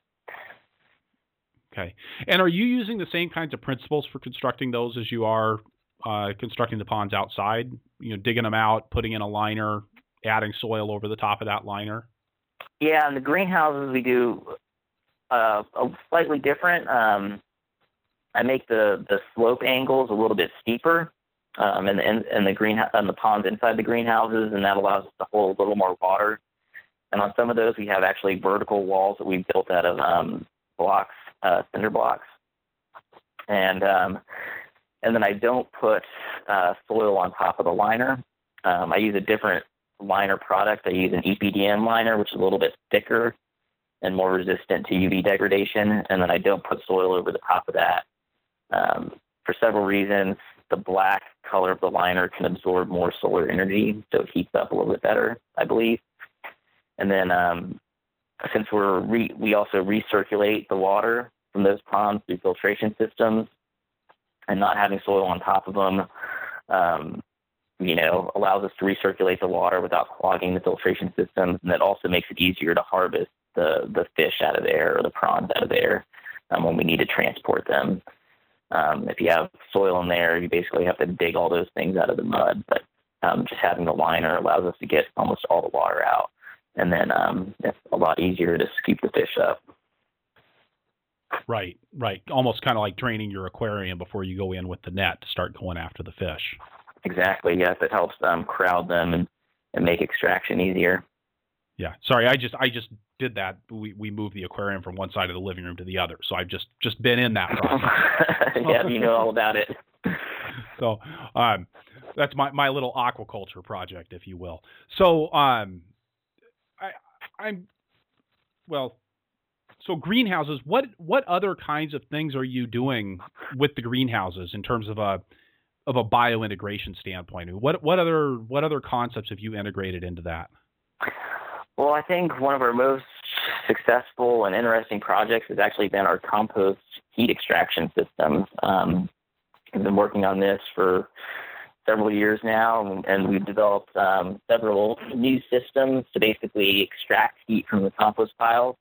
Speaker 1: Okay, and are you using the same kinds of principles for constructing those as you are uh, constructing the ponds outside? You know, digging them out, putting in a liner, adding soil over the top of that liner?
Speaker 2: Yeah, in the greenhouses we do uh, a slightly different. Um, I make the the slope angles a little bit steeper, um, and and and the green and the ponds inside the greenhouses, and that allows us to hold a little more water. And on some of those, we have actually vertical walls that we built out of um, blocks, uh, cinder blocks, and um, and then I don't put uh, soil on top of the liner. Um, I use a different liner product. I use an EPDM liner, which is a little bit thicker and more resistant to UV degradation. And then I don't put soil over the top of that um, for several reasons. The black color of the liner can absorb more solar energy, so it heats up a little bit better, I believe. And then um, since we're re- we also recirculate the water from those ponds through filtration systems, and not having soil on top of them, um, you know, allows us to recirculate the water without clogging the filtration systems, and that also makes it easier to harvest the the fish out of there or the prawns out of there um, when we need to transport them. Um, if you have soil in there, you basically have to dig all those things out of the mud. But um, just having the liner allows us to get almost all the water out, and then um, it's a lot easier to scoop the fish up.
Speaker 1: Right, right. Almost kind of like draining your aquarium before you go in with the net to start going after the fish.
Speaker 2: Exactly. Yes, it helps um, crowd them and, and make extraction easier.
Speaker 1: Yeah. Sorry, I just I just did that. We we moved the aquarium from one side of the living room to the other, so I've just just been in that [LAUGHS] process.
Speaker 2: yeah, you know all about it. [LAUGHS]
Speaker 1: so, um, that's my my little aquaculture project, if you will. So, um, I'm well. So greenhouses. What what other kinds of things are you doing with the greenhouses in terms of a of a biointegration standpoint? What what other what other concepts have you integrated into that?
Speaker 2: Well, I think one of our most successful and interesting projects has actually been our compost heat extraction systems. Um, I've been working on this for several years now, and we've developed um, several new systems to basically extract heat from the compost piles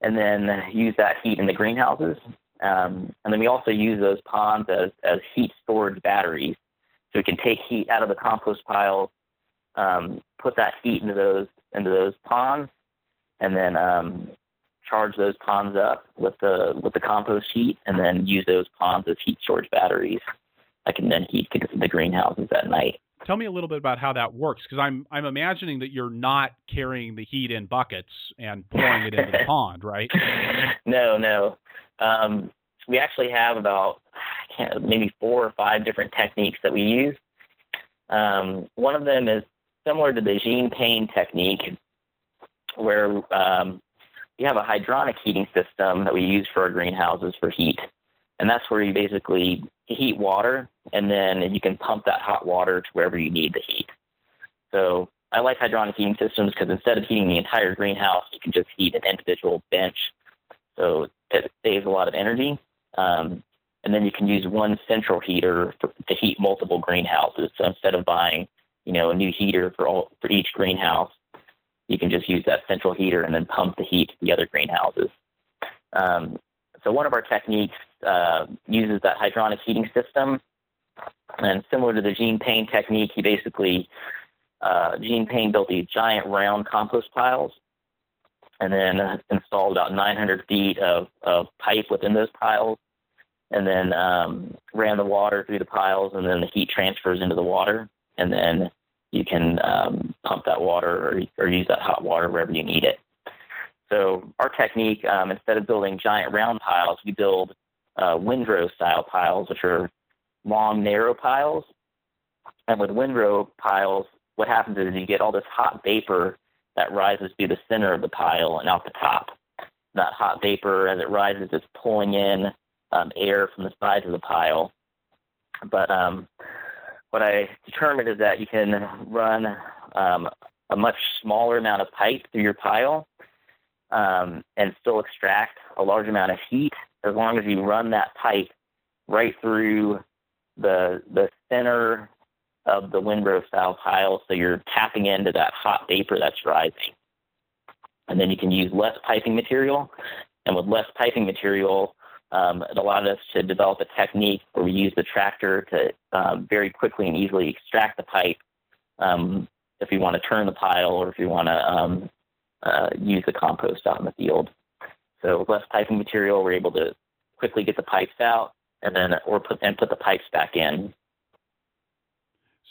Speaker 2: and then use that heat in the greenhouses. Um, and then we also use those ponds as, as heat storage batteries. So we can take heat out of the compost piles, um, put that heat into those into those ponds, and then um, charge those ponds up with the with the compost heat, and then use those ponds as heat storage batteries. I can then heat the greenhouses at night.
Speaker 1: Tell me a little bit about how that works, because I'm I'm imagining that you're not carrying the heat in buckets and pouring it into the [LAUGHS] pond, right?
Speaker 2: No, no. Um, we actually have about maybe four or five different techniques that we use. Um, one of them is similar to the Jean Pain technique, where um, we have a hydronic heating system that we use for our greenhouses for heat. And that's where you basically heat water and then you can pump that hot water to wherever you need the heat. So I like hydronic heating systems because instead of heating the entire greenhouse, you can just heat an individual bench. So it saves a lot of energy. Um, and then you can use one central heater for, to heat multiple greenhouses. So instead of buying, you know, a new heater for all for each greenhouse, you can just use that central heater and then pump the heat to the other greenhouses. Um, so one of our techniques uh, uses that hydronic heating system, and similar to the Jean Pain technique, he basically uh, Jean Pain built these giant round compost piles, and then installed about 900 feet of, of pipe within those piles, and then um, ran the water through the piles, and then the heat transfers into the water, and then you can um, pump that water or, or, use that hot water wherever you need it. So our technique, um, instead of building giant round piles, we build uh, windrow style piles, which are long, narrow piles. And with windrow piles, what happens is you get all this hot vapor that rises through the center of the pile and out the top. That hot vapor, as it rises, is pulling in um, air from the sides of the pile. But um, what I determined is that you can run um, a much smaller amount of pipe through your pile um, and still extract a large amount of heat as long as you run that pipe right through the the center of the windrow style pile so you're tapping into that hot vapor that's rising. And then you can use less piping material. And with less piping material, um, it allowed us to develop a technique where we use the tractor to um, very quickly and easily extract the pipe um, if you want to turn the pile or if you want to uh, use the compost out in the field. So with less piping material, we're able to quickly get the pipes out and then or put and put the pipes back in.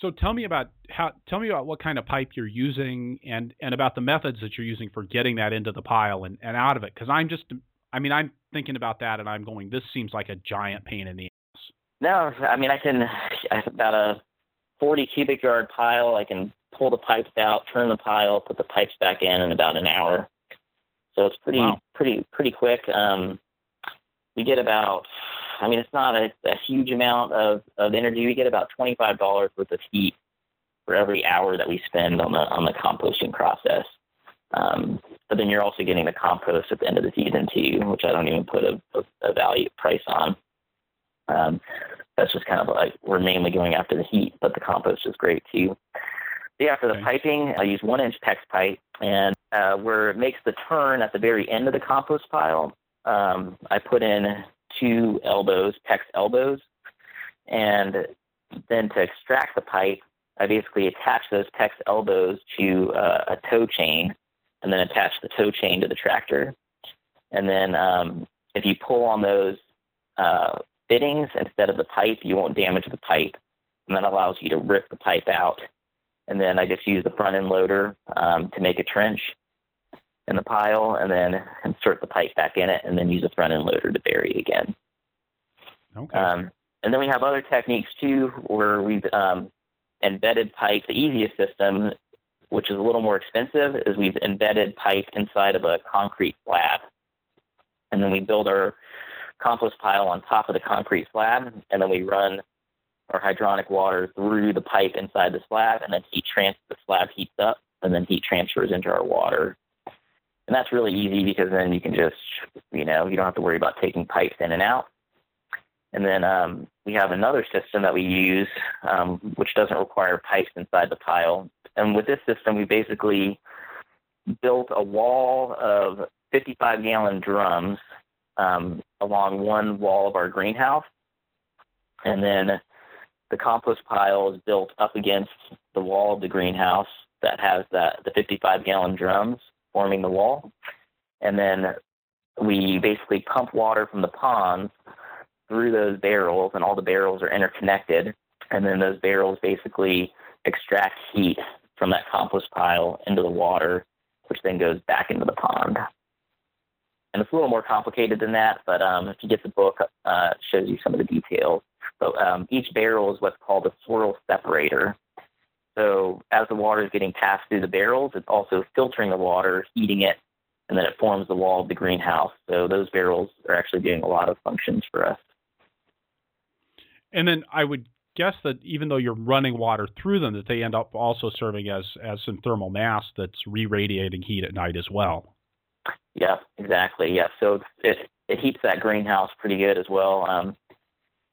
Speaker 1: So tell me about how tell me about what kind of pipe you're using and and about the methods that you're using for getting that into the pile and, and out of it because I'm just I mean I'm thinking about that and I'm going this seems like a giant pain in the ass.
Speaker 2: No, I mean I can about a 40 cubic yard pile I can pull the pipes out, turn the pile, put the pipes back in in about an hour. So it's pretty wow. pretty pretty quick. Um, we get about I mean, it's not a, a huge amount of, of energy. We get about twenty five dollars worth of heat for every hour that we spend on the on the composting process. Um, but then you're also getting the compost at the end of the season too, which I don't even put a, a, a value price on. Um, that's just kind of like we're mainly going after the heat, but the compost is great too. Yeah, for the piping, I use one inch PEX pipe, and uh, where it makes the turn at the very end of the compost pile, um, I put in two elbows, PEX elbows, and then to extract the pipe, I basically attach those PEX elbows to uh, a tow chain, and then attach the tow chain to the tractor. And then um, if you pull on those uh, fittings instead of the pipe, you won't damage the pipe, and that allows you to rip the pipe out. And then I just use the front end loader um, to make a trench in the pile and then insert the pipe back in it and then use a front end loader to bury again.
Speaker 1: Okay. Um,
Speaker 2: and then we have other techniques too where we've um, embedded pipe. The easiest system which is a little more expensive, is we've embedded pipe inside of a concrete slab. And then we build our compost pile on top of the concrete slab, and then we run our hydronic water through the pipe inside the slab, and then heat trans the slab heats up, and then heat transfers into our water. And that's really easy because then you can just, you know, you don't have to worry about taking pipes in and out. And then um, we have another system that we use, um, which doesn't require pipes inside the pile. And with this system, we basically built a wall of 55 gallon drums um, along one wall of our greenhouse. And then the compost pile is built up against the wall of the greenhouse that has that, the 55 gallon drums forming the wall. And then we basically pump water from the ponds through those barrels, and all the barrels are interconnected. And then those barrels basically extract heat from that compost pile into the water, which then goes back into the pond. And it's a little more complicated than that, but um, if you get the book, uh, it shows you some of the details. So um, each barrel is what's called a swirl separator. So as the water is getting passed through the barrels, it's also filtering the water, heating it, and then it forms the wall of the greenhouse. So those barrels are actually doing a lot of functions for us.
Speaker 1: And then I would guess that even though you're running water through them, that they end up also serving as as some thermal mass that's re-radiating heat at night as well.
Speaker 2: Yeah, exactly. Yeah, so it it heats that greenhouse pretty good as well. Um,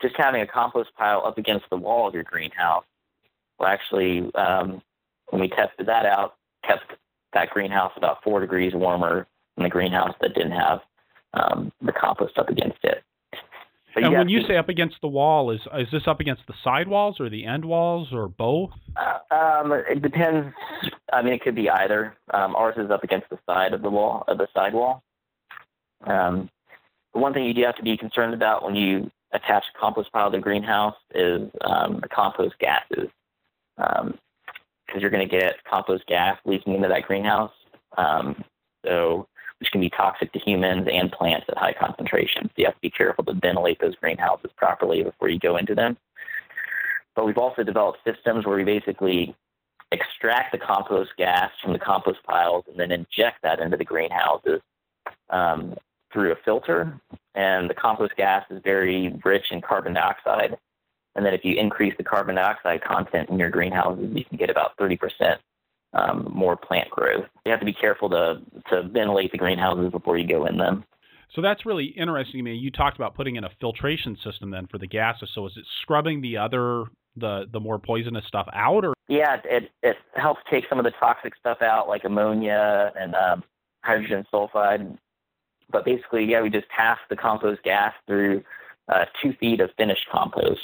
Speaker 2: just having a compost pile up against the wall of your greenhouse will actually, um, when we tested that out, kept that greenhouse about four degrees warmer than the greenhouse that didn't have um, the compost up against it.
Speaker 1: But and when you to, say up against the wall, is is this up against the side walls or the end walls or both?
Speaker 2: Uh, um, it depends. I mean, it could be either. Um, ours is up against the side of the wall of the side wall. Um, the one thing you do have to be concerned about when you attach a compost pile to the greenhouse is um, the compost gases, because um, you're going to get compost gas leaking into that greenhouse. Um, so which can be toxic to humans and plants at high concentrations. So you have to be careful to ventilate those greenhouses properly before you go into them. But we've also developed systems where we basically extract the compost gas from the compost piles and then inject that into the greenhouses um, through a filter. And the compost gas is very rich in carbon dioxide. And then if you increase the carbon dioxide content in your greenhouses, you can get about 30% um, more plant growth. You have to be careful to to ventilate the greenhouses before you go in them.
Speaker 1: So that's really interesting to me. You talked about putting in a filtration system then for the gases. So is it scrubbing the other the the more poisonous stuff out or
Speaker 2: yeah it it helps take some of the toxic stuff out like ammonia and um, hydrogen sulfide but basically yeah we just pass the compost gas through uh, two feet of finished compost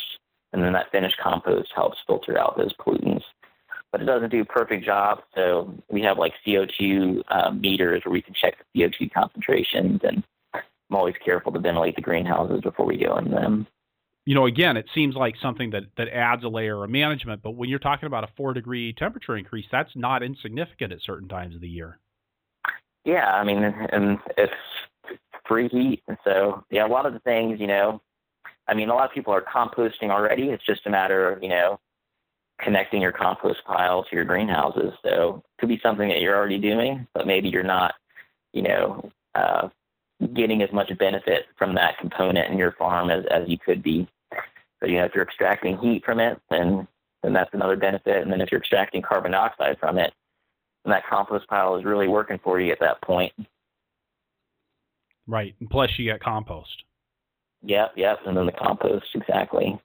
Speaker 2: and then that finished compost helps filter out those pollutants but it doesn't do a perfect job. So we have like CO2 um, meters where we can check the CO2 concentrations, and I'm always careful to ventilate the greenhouses before we go in them.
Speaker 1: You know, again, it seems like something that, that adds a layer of management, but when you're talking about a four degree temperature increase, that's not insignificant at certain times of the year.
Speaker 2: Yeah, I mean, and it's free heat. And so, yeah, a lot of the things, you know, I mean, a lot of people are composting already. It's just a matter of, you know, connecting your compost pile to your greenhouses. So it could be something that you're already doing, but maybe you're not, you know, uh, getting as much benefit from that component in your farm as, as you could be. So, you know, if you're extracting heat from it, then then that's another benefit. And then if you're extracting carbon dioxide from it, then that compost pile is really working for you at that point.
Speaker 1: Right. And plus you get compost.
Speaker 2: Yep, yep. And then the compost, exactly.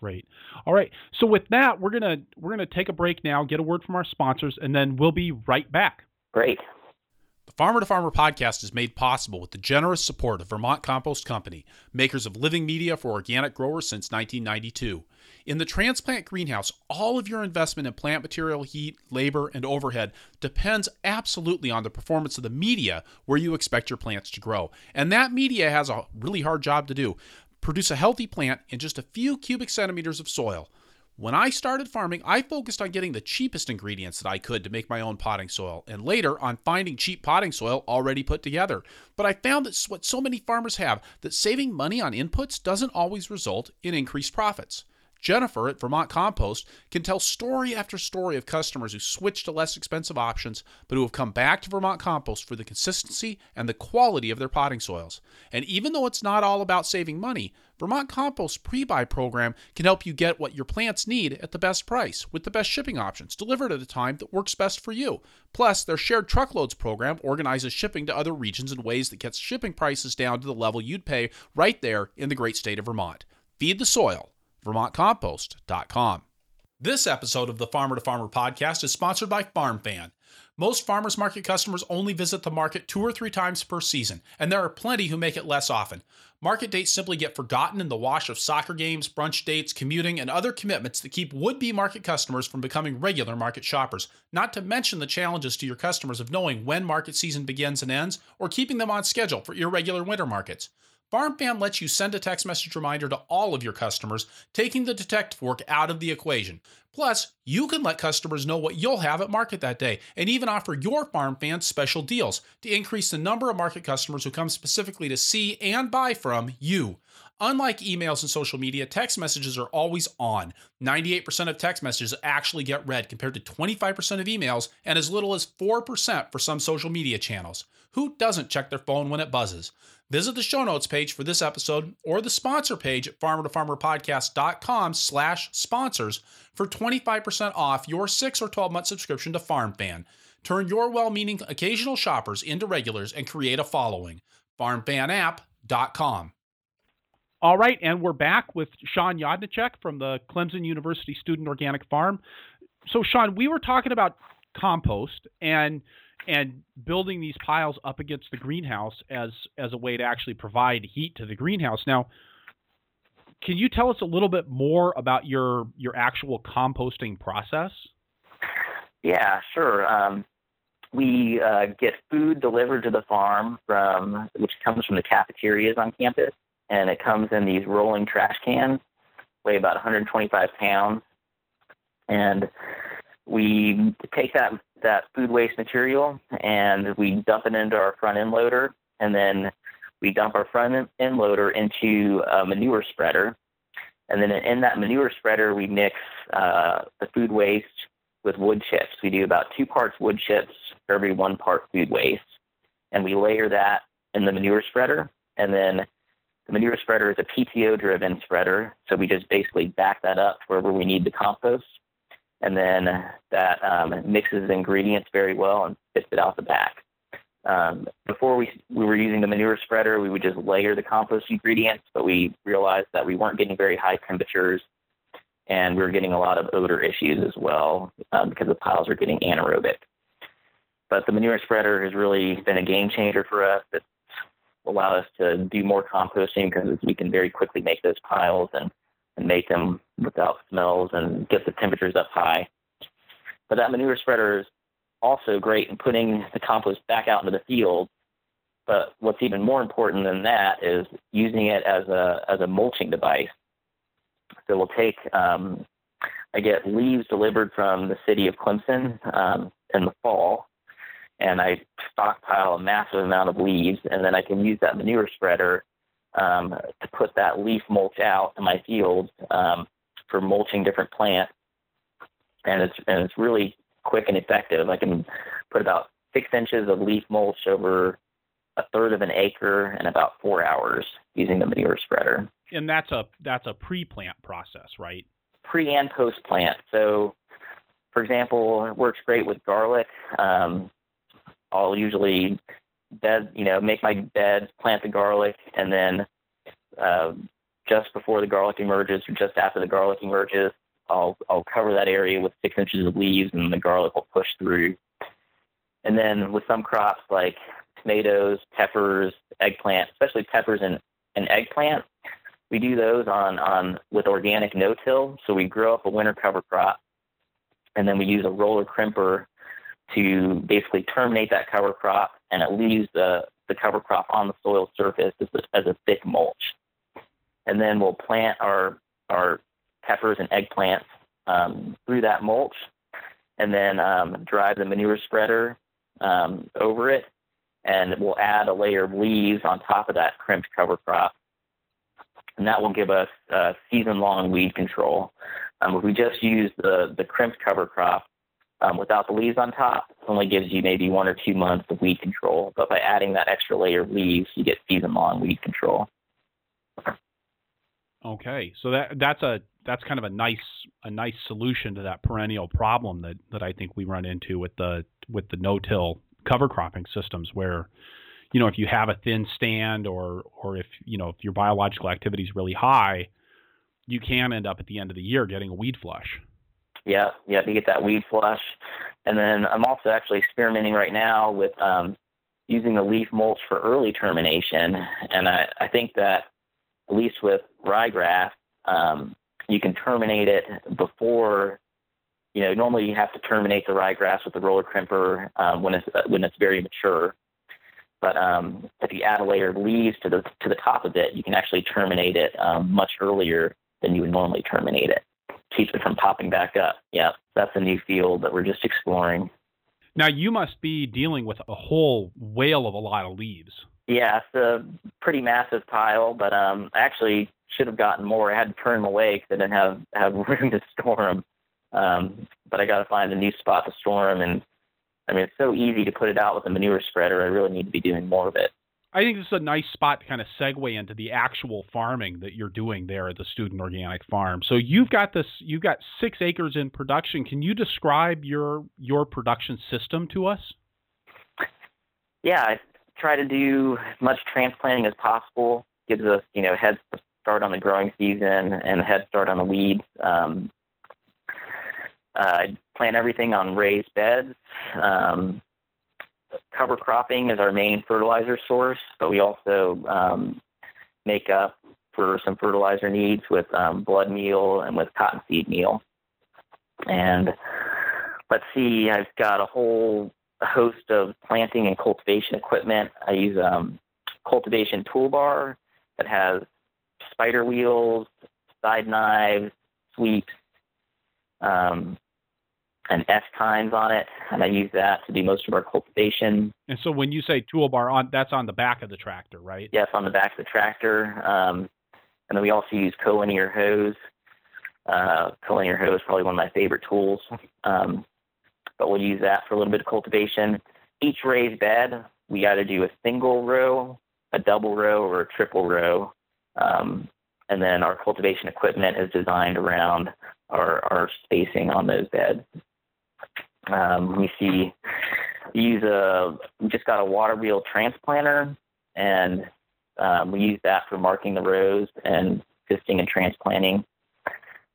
Speaker 1: Great. All right. So with that, we're gonna we're gonna take a break now, get a word from our sponsors, and then we'll be right back.
Speaker 2: Great.
Speaker 1: The Farmer to Farmer podcast is made possible with the generous support of Vermont Compost Company, makers of living media for organic growers since 1992. In the transplant greenhouse, all of your investment in plant material, heat, labor, and overhead depends absolutely on the performance of the media where you expect your plants to grow. And that media has a really hard job to do produce a healthy plant in just a few cubic centimeters of soil. When I started farming, I focused on getting the cheapest ingredients that I could to make my own potting soil, and later on finding cheap potting soil already put together. But I found that what so many farmers have that saving money on inputs doesn't always result in increased profits. Jennifer at Vermont Compost can tell story after story of customers who switched to less expensive options, but who have come back to Vermont Compost for the consistency and the quality of their potting soils. And even though it's not all about saving money, Vermont Compost pre buy program can help you get what your plants need at the best price with the best shipping options delivered at a time that works best for you. Plus, their shared truckloads program organizes shipping to other regions in ways that gets shipping prices down to the level you'd pay right there in the great state of Vermont. Feed the soil vermontcompost.com. This episode of the Farmer to Farmer podcast is sponsored by FarmFan. Most farmers market customers only visit the market two or three times per season, and there are plenty who make it less often. Market dates simply get forgotten in the wash of soccer games, brunch dates, commuting, and other commitments that keep would be market customers from becoming regular market shoppers, not to mention the challenges to your customers of knowing when market season begins and ends, or keeping them on schedule for irregular winter markets. FarmFan lets you send a text message reminder to all of your customers, taking the detective work out of the equation. Plus, you can let customers know what you'll have at market that day and even offer your farm fans special deals to increase the number of market customers who come specifically to see and buy from you. Unlike emails and social media, text messages are always on. 98% of text messages actually get read compared to 25% of emails and as little as 4% for some social media channels. Who doesn't check their phone when it buzzes? Visit the show notes page for this episode or the sponsor page at farmertofarmerpodcast.com slash sponsors for 25% off your 6 or 12 month subscription to FarmFan. Turn your well-meaning occasional shoppers into regulars and create a following. FarmFanApp.com. All right, and we're back with Shawn Jadrnicek from the Clemson University Student Organic Farm. So, Shawn, we were talking about compost, and and building these piles up against the greenhouse as as a way to actually provide heat to the greenhouse. Now, can you tell us a little bit more about your your actual composting process?
Speaker 2: Yeah, sure. Um, we uh, get food delivered to the farm from which comes from the cafeterias on campus, and it comes in these rolling trash cans, weigh about 125 pounds, and we take that that food waste material and we dump it into our front end loader, and then we dump our front end loader into a manure spreader, and then in that manure spreader we mix uh, the food waste with wood chips. We do about two parts wood chips for every one part food waste, and we layer that in the manure spreader, and then the manure spreader is a PTO driven spreader, so we just basically back that up wherever we need the compost and then that um, mixes ingredients very well and spits it out the back. Um, before we we were using the manure spreader, we would just layer the compost ingredients, but we realized that we weren't getting very high temperatures, and we were getting a lot of odor issues as well um, because the piles are getting anaerobic. But the manure spreader has really been a game changer for us. It's allowed us to do more composting because we can very quickly make those piles and and make them without smells and get the temperatures up high. But that manure spreader is also great in putting the compost back out into the field. But what's even more important than that is using it as a as a mulching device. So we'll take um, I get leaves delivered from the city of Clemson um, in the fall, and I stockpile a massive amount of leaves, and then I can use that manure spreader um, to put that leaf mulch out in my field um, for mulching different plants, and it's and it's really quick and effective. I can put about six inches of leaf mulch over a third of an acre in about four hours using the manure spreader.
Speaker 1: And that's a that's a pre-plant process, right?
Speaker 2: Pre and post plant. So, for example, it works great with garlic. Um, I'll usually bed, you know, make my bed, plant the garlic, and then uh, just before the garlic emerges or just after the garlic emerges, I'll I'll cover that area with six inches of leaves, and the garlic will push through. And then with some crops like tomatoes, peppers, eggplant, especially peppers and, and eggplant, we do those on on with organic no-till. So we grow up a winter cover crop, and then we use a roller crimper to basically terminate that cover crop, and it leaves the, the cover crop on the soil surface as a, as a thick mulch. And then we'll plant our, our peppers and eggplants um, through that mulch, and then um, drive the manure spreader um, over it, and we'll add a layer of leaves on top of that crimped cover crop. and that will give us uh, season-long weed control. Um, if we just use the the crimped cover crop um, without the leaves on top, only gives you maybe one or two months of weed control. But by adding that extra layer of leaves, you get season-long weed control.
Speaker 1: Okay, so that that's a that's kind of a nice a nice solution to that perennial problem that that I think we run into with the with the no-till cover cropping systems where you know if you have a thin stand or or if you know if your biological activity is really high you can end up at the end of the year getting a weed flush
Speaker 2: yeah yeah to get that weed flush. And then i'm also actually experimenting right now with um, using the leaf mulch for early termination. And i, I think that at least with ryegrass um, you can terminate it before you know normally you have to terminate the ryegrass with the roller crimper um, when it's when it's very mature. But um, if you add a layer of leaves to the to the top of it, you can actually terminate it um, much earlier than you would normally terminate it. Keeps it from popping back up. Yeah, that's a new field that we're just exploring.
Speaker 1: Now you must be dealing with a whole whale of a lot of leaves.
Speaker 2: Yeah, it's a pretty massive pile, but um, I actually should have gotten more. I had to turn them away because I didn't have have [LAUGHS] room to store them. Um, but I got to find a new spot to store them, and I mean, it's so easy to put it out with a manure spreader. I really need to be doing more of it.
Speaker 1: I think this is a nice spot to kind of segue into the actual farming that you're doing there at the Student Organic Farm. So you've got this, you've got six acres in production. Can you describe your your production system to us?
Speaker 2: Yeah, I try to do as much transplanting as possible. Gives us, you know, head start on the growing season and head start on the weeds. Um, uh, plant everything on raised beds. Um, cover cropping is our main fertilizer source, but we also um, make up for some fertilizer needs with um, blood meal and with cottonseed meal. And let's see, I've got a whole host of planting and cultivation equipment. I use um, cultivation toolbar that has spider wheels, side knives, sweeps, um, and S tines on it, and I use that to do most of our cultivation.
Speaker 1: And so, when you say toolbar on, that's on the back of the tractor, right?
Speaker 2: Yes, on the back of the tractor. Um, and then we also use collinear hoes. Uh, collinear hoes is probably one of my favorite tools. Um, but we'll use that for a little bit of cultivation. Each raised bed, we either do a single row, a double row, or a triple row. Um, and then our cultivation equipment is designed around our, our spacing on those beds. Um, we see we use a we just got a water wheel transplanter, and um, we use that for marking the rows and fisting and transplanting.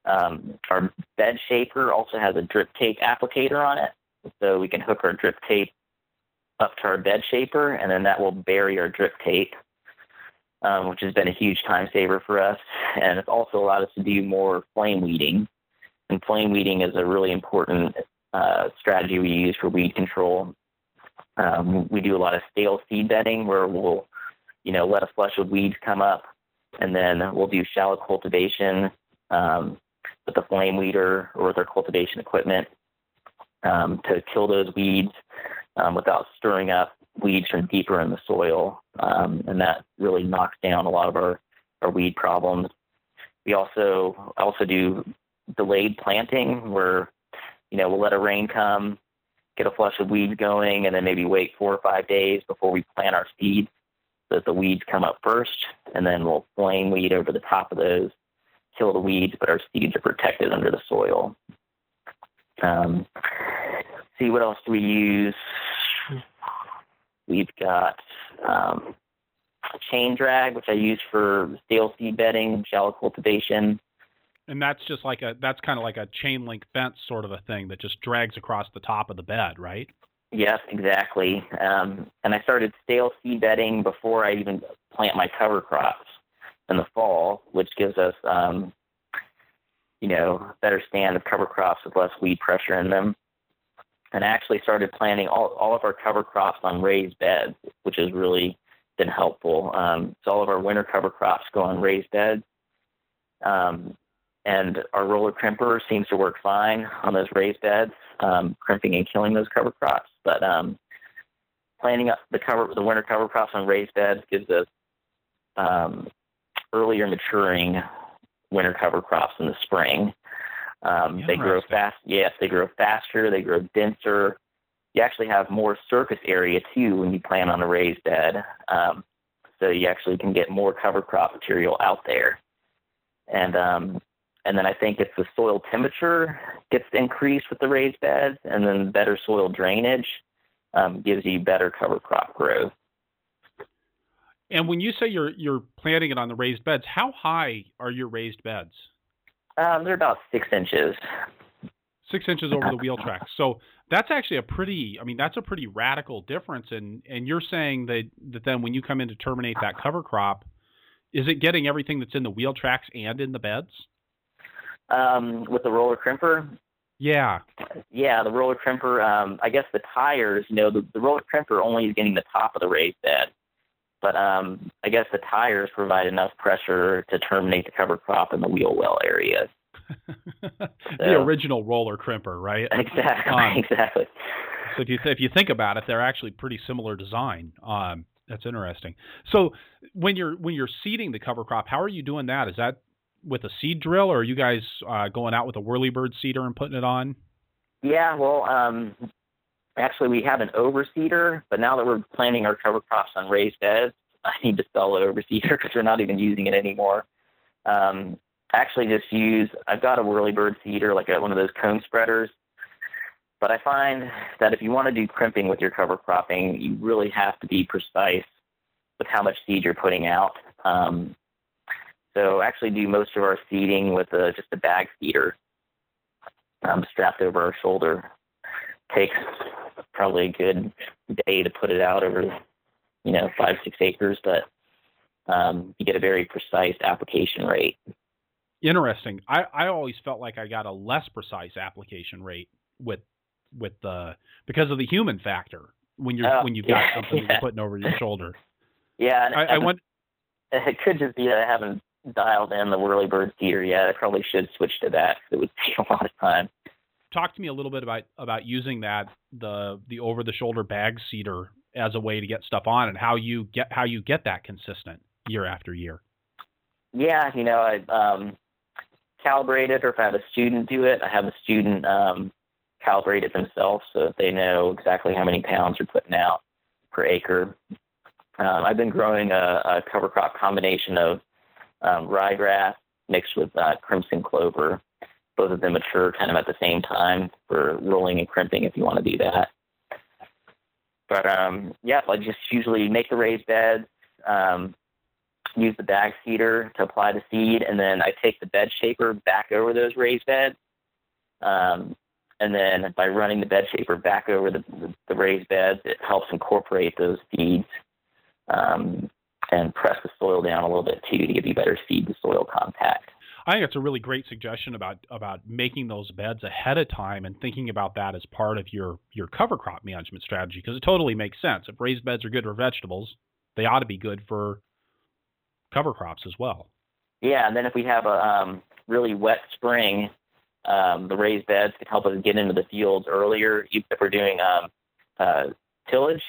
Speaker 2: Um, our bed shaper also has a drip tape applicator on it, so we can hook our drip tape up to our bed shaper, and then that will bury our drip tape, um, which has been a huge time saver for us. And it's also allowed us to do more flame weeding. And flame weeding is a really important uh, strategy we use for weed control. Um, we do a lot of stale seed bedding where we'll, you know, let a flush of weeds come up, and then we'll do shallow cultivation um, with the flame weeder or with our cultivation equipment um, to kill those weeds um, without stirring up weeds from deeper in the soil, um, and that really knocks down a lot of our, our weed problems. We also also do delayed planting where you know, we'll let a rain come, get a flush of weeds going, and then maybe wait four or five days before we plant our seeds so that the weeds come up first, and then we'll flame weed over the top of those, kill the weeds, but our seeds are protected under the soil. Um, see what else do we use? We've got um, chain drag, which I use for stale seed bedding, shallow cultivation.
Speaker 1: And that's just like a that's kind of like a chain link fence sort of a thing that just drags across the top of the bed, right?
Speaker 2: Yes, exactly. Um, and I started stale seed bedding before I even plant my cover crops in the fall, which gives us, um, you know, better stand of cover crops with less weed pressure in them. And I actually started planting all, all of our cover crops on raised beds, which has really been helpful. Um, so all of our winter cover crops go on raised beds. Um, and our roller crimper seems to work fine on those raised beds, um, crimping and killing those cover crops. But um, planting up the cover, the winter cover crops on raised beds gives us um, earlier maturing winter cover crops in the spring. Um, they grow fast. Yes, they grow faster. They grow denser. You actually have more surface area too when you plant on a raised bed. Um, so you actually can get more cover crop material out there. And um, and then I think if the soil temperature gets increased with the raised beds, and then better soil drainage um, gives you better cover crop growth.
Speaker 1: And when you say you're you're planting it on the raised beds, how high are your raised beds?
Speaker 2: Um, they're about six inches.
Speaker 1: Six inches over the wheel tracks. So that's actually a pretty. I mean, that's a pretty radical difference. And and you're saying that that then when you come in to terminate that cover crop, is it getting everything that's in the wheel tracks and in the beds?
Speaker 2: Um, with the roller crimper.
Speaker 1: Yeah.
Speaker 2: Yeah, the roller crimper. Um, I guess the tires. You know, the, the roller crimper only is getting the top of the raised bed. But um, I guess the tires provide enough pressure to terminate the cover crop in the wheel well area. [LAUGHS]
Speaker 1: the so, original roller crimper, right? [LAUGHS]
Speaker 2: Exactly. Um, exactly.
Speaker 1: So if you th- if you think about it, they're actually pretty similar design. Um, that's interesting. So when you're when you're seeding the cover crop, how are you doing that? Is that with a seed drill, or are you guys uh, going out with a whirlybird seeder and putting it on?
Speaker 2: Yeah, well, um, Actually, we have an overseeder, but now that we're planting our cover crops on raised beds, [LAUGHS] I need to sell the overseeder [LAUGHS] because we're not even using it anymore. Um, I actually just use, I've got a whirlybird seeder, like a, one of those cone spreaders. But I find that if you want to do crimping with your cover cropping, you really have to be precise with how much seed you're putting out. Um, so actually do most of our seeding with a, just a bag seeder um, strapped over our shoulder. Takes probably a good day to put it out over, you know, five, six acres, but um, you get a very precise application rate.
Speaker 1: Interesting. I, I always felt like I got a less precise application rate with with the because of the human factor when you're uh, when you've got [LAUGHS] yeah, something yeah. you're putting over your shoulder.
Speaker 2: Yeah,
Speaker 1: I, I want. [LAUGHS]
Speaker 2: It could just be that I haven't dialed in the whirlybird seeder yet. I probably should switch to that. It would [LAUGHS] take a lot of time
Speaker 1: talk to me a little bit about about using that the the over the shoulder bag seeder as a way to get stuff on and how you get how you get that consistent year after year.
Speaker 2: Yeah, you know, I um, calibrate it, or if I have a student do it, I have a student um, calibrate it themselves so that they know exactly how many pounds they're putting out per acre. Um, I've been growing a, a, cover crop combination of um, ryegrass mixed with uh, crimson clover both of them mature kind of at the same time for rolling and crimping if you want to do that. But um, yeah, I just usually make the raised beds, um, use the bag seeder to apply the seed, and then I take the bed shaper back over those raised beds. Um, and then by running the bed shaper back over the, the, the raised beds, it helps incorporate those seeds um, and press the soil down a little bit too to give you better seed to soil contact.
Speaker 1: I think it's a really great suggestion about about making those beds ahead of time and thinking about that as part of your your cover crop management strategy because it totally makes sense. If raised beds are good for vegetables, they ought to be good for cover crops as well.
Speaker 2: Yeah, and then if we have a um, really wet spring, um, the raised beds can help us get into the fields earlier if we're doing um, uh, tillage.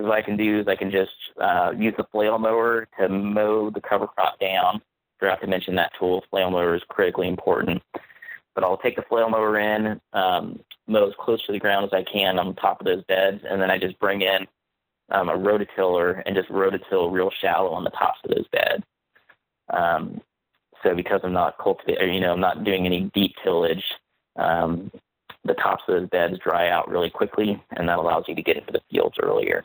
Speaker 2: Because what I can do is I can just uh, use the flail mower to mow the cover crop down forgot to mention that tool. Flail mower is critically important. But I'll take the flail mower in, um, mow as close to the ground as I can on top of those beds, and then I just bring in um, a rototiller and just rototill real shallow on the tops of those beds. Um, so because I'm not cultivating, you know, I'm not doing any deep tillage, um, the tops of those beds dry out really quickly, and that allows you to get into the fields earlier.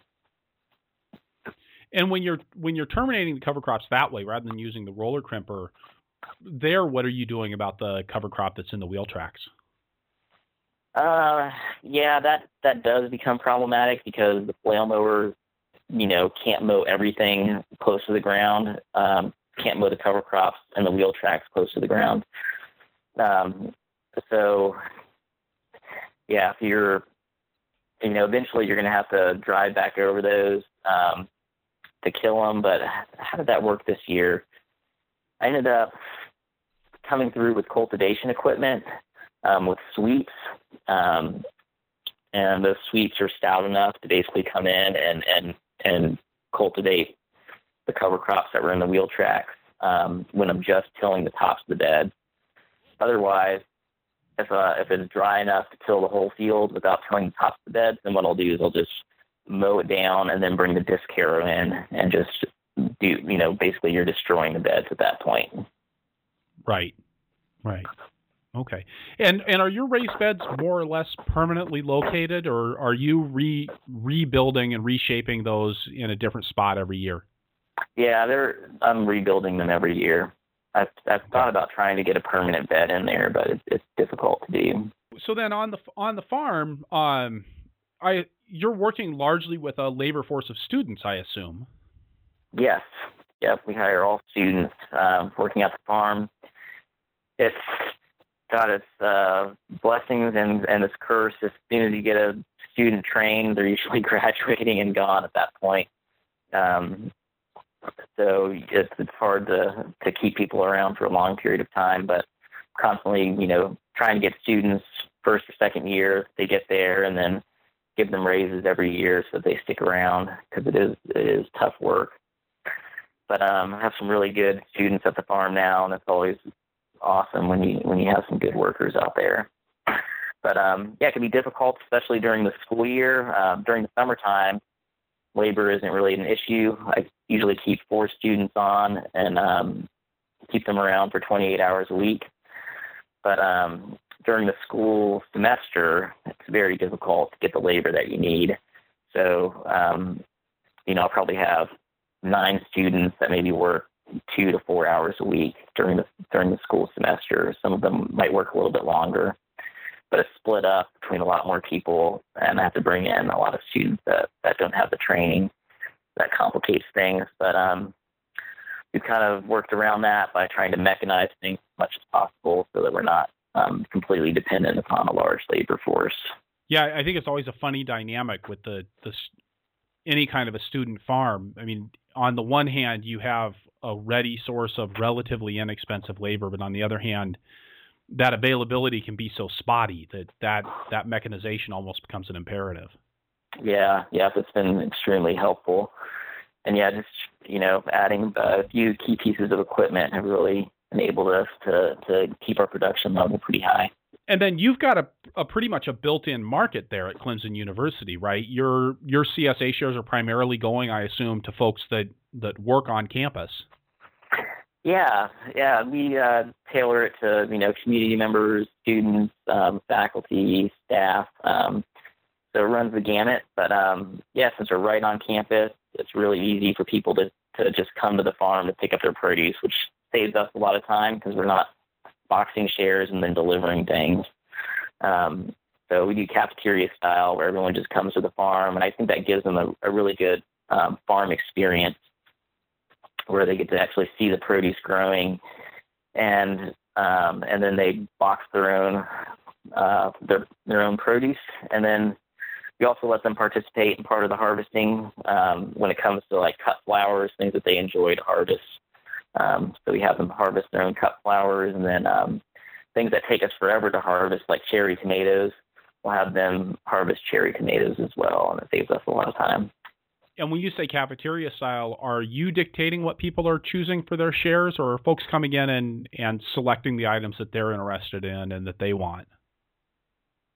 Speaker 1: And when you're when you're terminating the cover crops that way, rather than using the roller crimper, there, what are you doing about the cover crop that's in the wheel tracks?
Speaker 2: Uh, yeah, that that does become problematic because the flail mower, you know, can't mow everything close to the ground. Um, can't mow the cover crops and the wheel tracks close to the ground. Um, so, yeah, if you're, you know, eventually you're going to have to drive back over those. Um, to kill them, but how did that work this year? I ended up coming through with cultivation equipment um, with sweeps, um, and those sweeps are stout enough to basically come in and and and cultivate the cover crops that were in the wheel tracks. um, when I'm just tilling the tops of the beds. Otherwise, if uh, if it's dry enough to till the whole field without tilling the tops of the beds, then what I'll do is I'll just mow it down and then bring the disc harrow in and just do you know basically you're destroying the beds at that point.
Speaker 1: Right. Right. Okay. And and are your raised beds more or less permanently located, or are you re rebuilding and reshaping those in a different spot every year?
Speaker 2: Yeah, they're I'm rebuilding them every year. I've I've thought about trying to get a permanent bed in there, but it's, it's difficult to do.
Speaker 1: So then on the on the farm, um, I you're working largely with a labor force of students, I assume.
Speaker 2: Yes. Yep. We hire all students um, working at the farm. It's got its uh, blessings and and its curse. As soon as you get a student trained, they're usually [LAUGHS] graduating and gone at that point. Um, so it's it's hard to to keep people around for a long period of time, but constantly, you know, trying to get students first or second year, they get there, and then give them raises every year so they stick around because it is it is tough work. But um, I have some really good students at the farm now, and it's always awesome when you when you have some good workers out there. But um, yeah, it can be difficult, especially during the school year. Um, during the summertime, labor isn't really an issue. I usually keep four students on and um, keep them around for 28 hours a week. But um, during the school semester, it's very difficult to get the labor that you need. So, um, you know, I'll probably have nine students that maybe work two to four hours a week during the during the school semester. Some of them might work a little bit longer, but it's split up between a lot more people, and I have to bring in a lot of students that that don't have the training. That complicates things, but um, we've kind of worked around that by trying to mechanize things as much as possible so that we're not um, completely dependent upon a large labor force.
Speaker 1: Yeah, I think it's always a funny dynamic with the the any kind of a student farm. I mean, on the one hand, you have a ready source of relatively inexpensive labor, but on the other hand, that availability can be so spotty that that, that mechanization almost becomes an imperative.
Speaker 2: Yeah, yeah, it's been extremely helpful. And yeah, just you know, adding a few key pieces of equipment have really enabled us to to keep our production level pretty high.
Speaker 1: And then you've got a, a pretty much a built-in market there at Clemson University, right? Your your CSA shares are primarily going, I assume, to folks that that work on campus.
Speaker 2: Yeah, yeah, we uh, tailor it to you know community members, students, um, faculty, staff. Um, so it runs the gamut. But um, yeah, since we're right on campus, it's really easy for people to to just come to the farm to pick up their produce, which saves us a lot of time because we're not boxing shares and then delivering things. Um, so we do cafeteria style where everyone just comes to the farm, and I think that gives them a, a really good um, farm experience where they get to actually see the produce growing, and um, and then they box their own uh, their their own produce, and then we also let them participate in part of the harvesting um, when it comes to like cut flowers, things that they enjoy to harvest. Um, so we have them harvest their own cut flowers, and then um, things that take us forever to harvest, like cherry tomatoes, we'll have them harvest cherry tomatoes as well, and it saves us a lot of time.
Speaker 1: And when you say cafeteria style, are you dictating what people are choosing for their shares, or are folks coming in and, and selecting the items that they're interested in and that they want?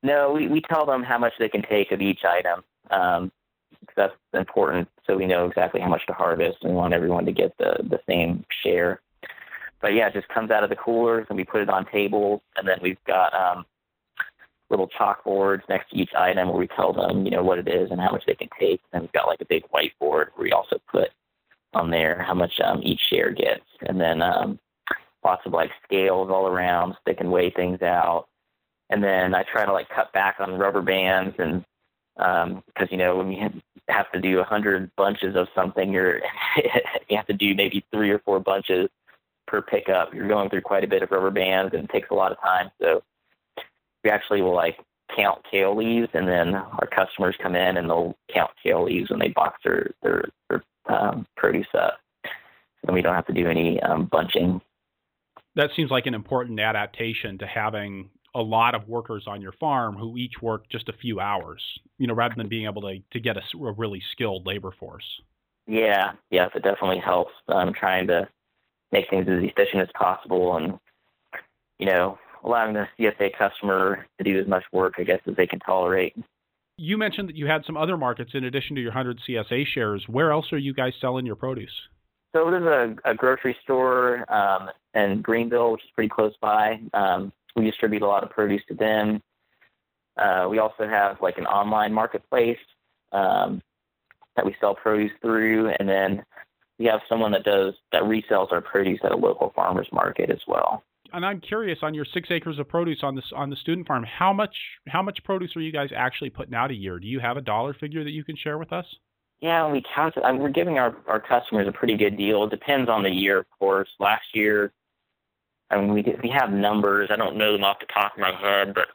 Speaker 2: No, we, we tell them how much they can take of each item. Um, that's important so we know exactly how much to harvest and want everyone to get the, the same share. But yeah, it just comes out of the coolers and we put it on tables and then we've got um, little chalkboards next to each item where we tell them, you know, what it is and how much they can take. And we've got like a big whiteboard where we also put on there how much um, each share gets. And then um, lots of like scales all around so they can weigh things out. And then I try to like cut back on rubber bands and because um, you know when you have to do a hundred bunches of something, you're [LAUGHS] you have to do maybe three or four bunches per pickup. You're going through quite a bit of rubber bands, and it takes a lot of time. So we actually will like count kale leaves, and then our customers come in and they'll count kale leaves when they box their their, their um, produce up, and we don't have to do any um, bunching.
Speaker 1: That seems like an important adaptation to having a lot of workers on your farm who each work just a few hours, you know, rather than being able to, to get a, a really skilled labor force.
Speaker 2: Yeah, yes, it definitely helps. I'm trying to make things as efficient as possible and, you know, allowing the CSA customer to do as much work, I guess, as they can tolerate.
Speaker 1: You mentioned that you had some other markets in addition to your 100 CSA shares. Where else are you guys selling your produce?
Speaker 2: So there's a, a grocery store um, in Greenville, which is pretty close by. Um, we distribute a lot of produce to them. Uh, we also have like an online marketplace um, that we sell produce through, and then we have someone that does that resells our produce at a local farmers market as well.
Speaker 1: And I'm curious on your six acres of produce on this on the student farm, how much how much produce are you guys actually putting out a year? Do you have a dollar figure that you can share with us?
Speaker 2: Yeah, we calculate. I mean, we're giving our, our customers a pretty good deal. It depends on the year, of course. Last year, I mean, we we have numbers. I don't know them off the top of my head, but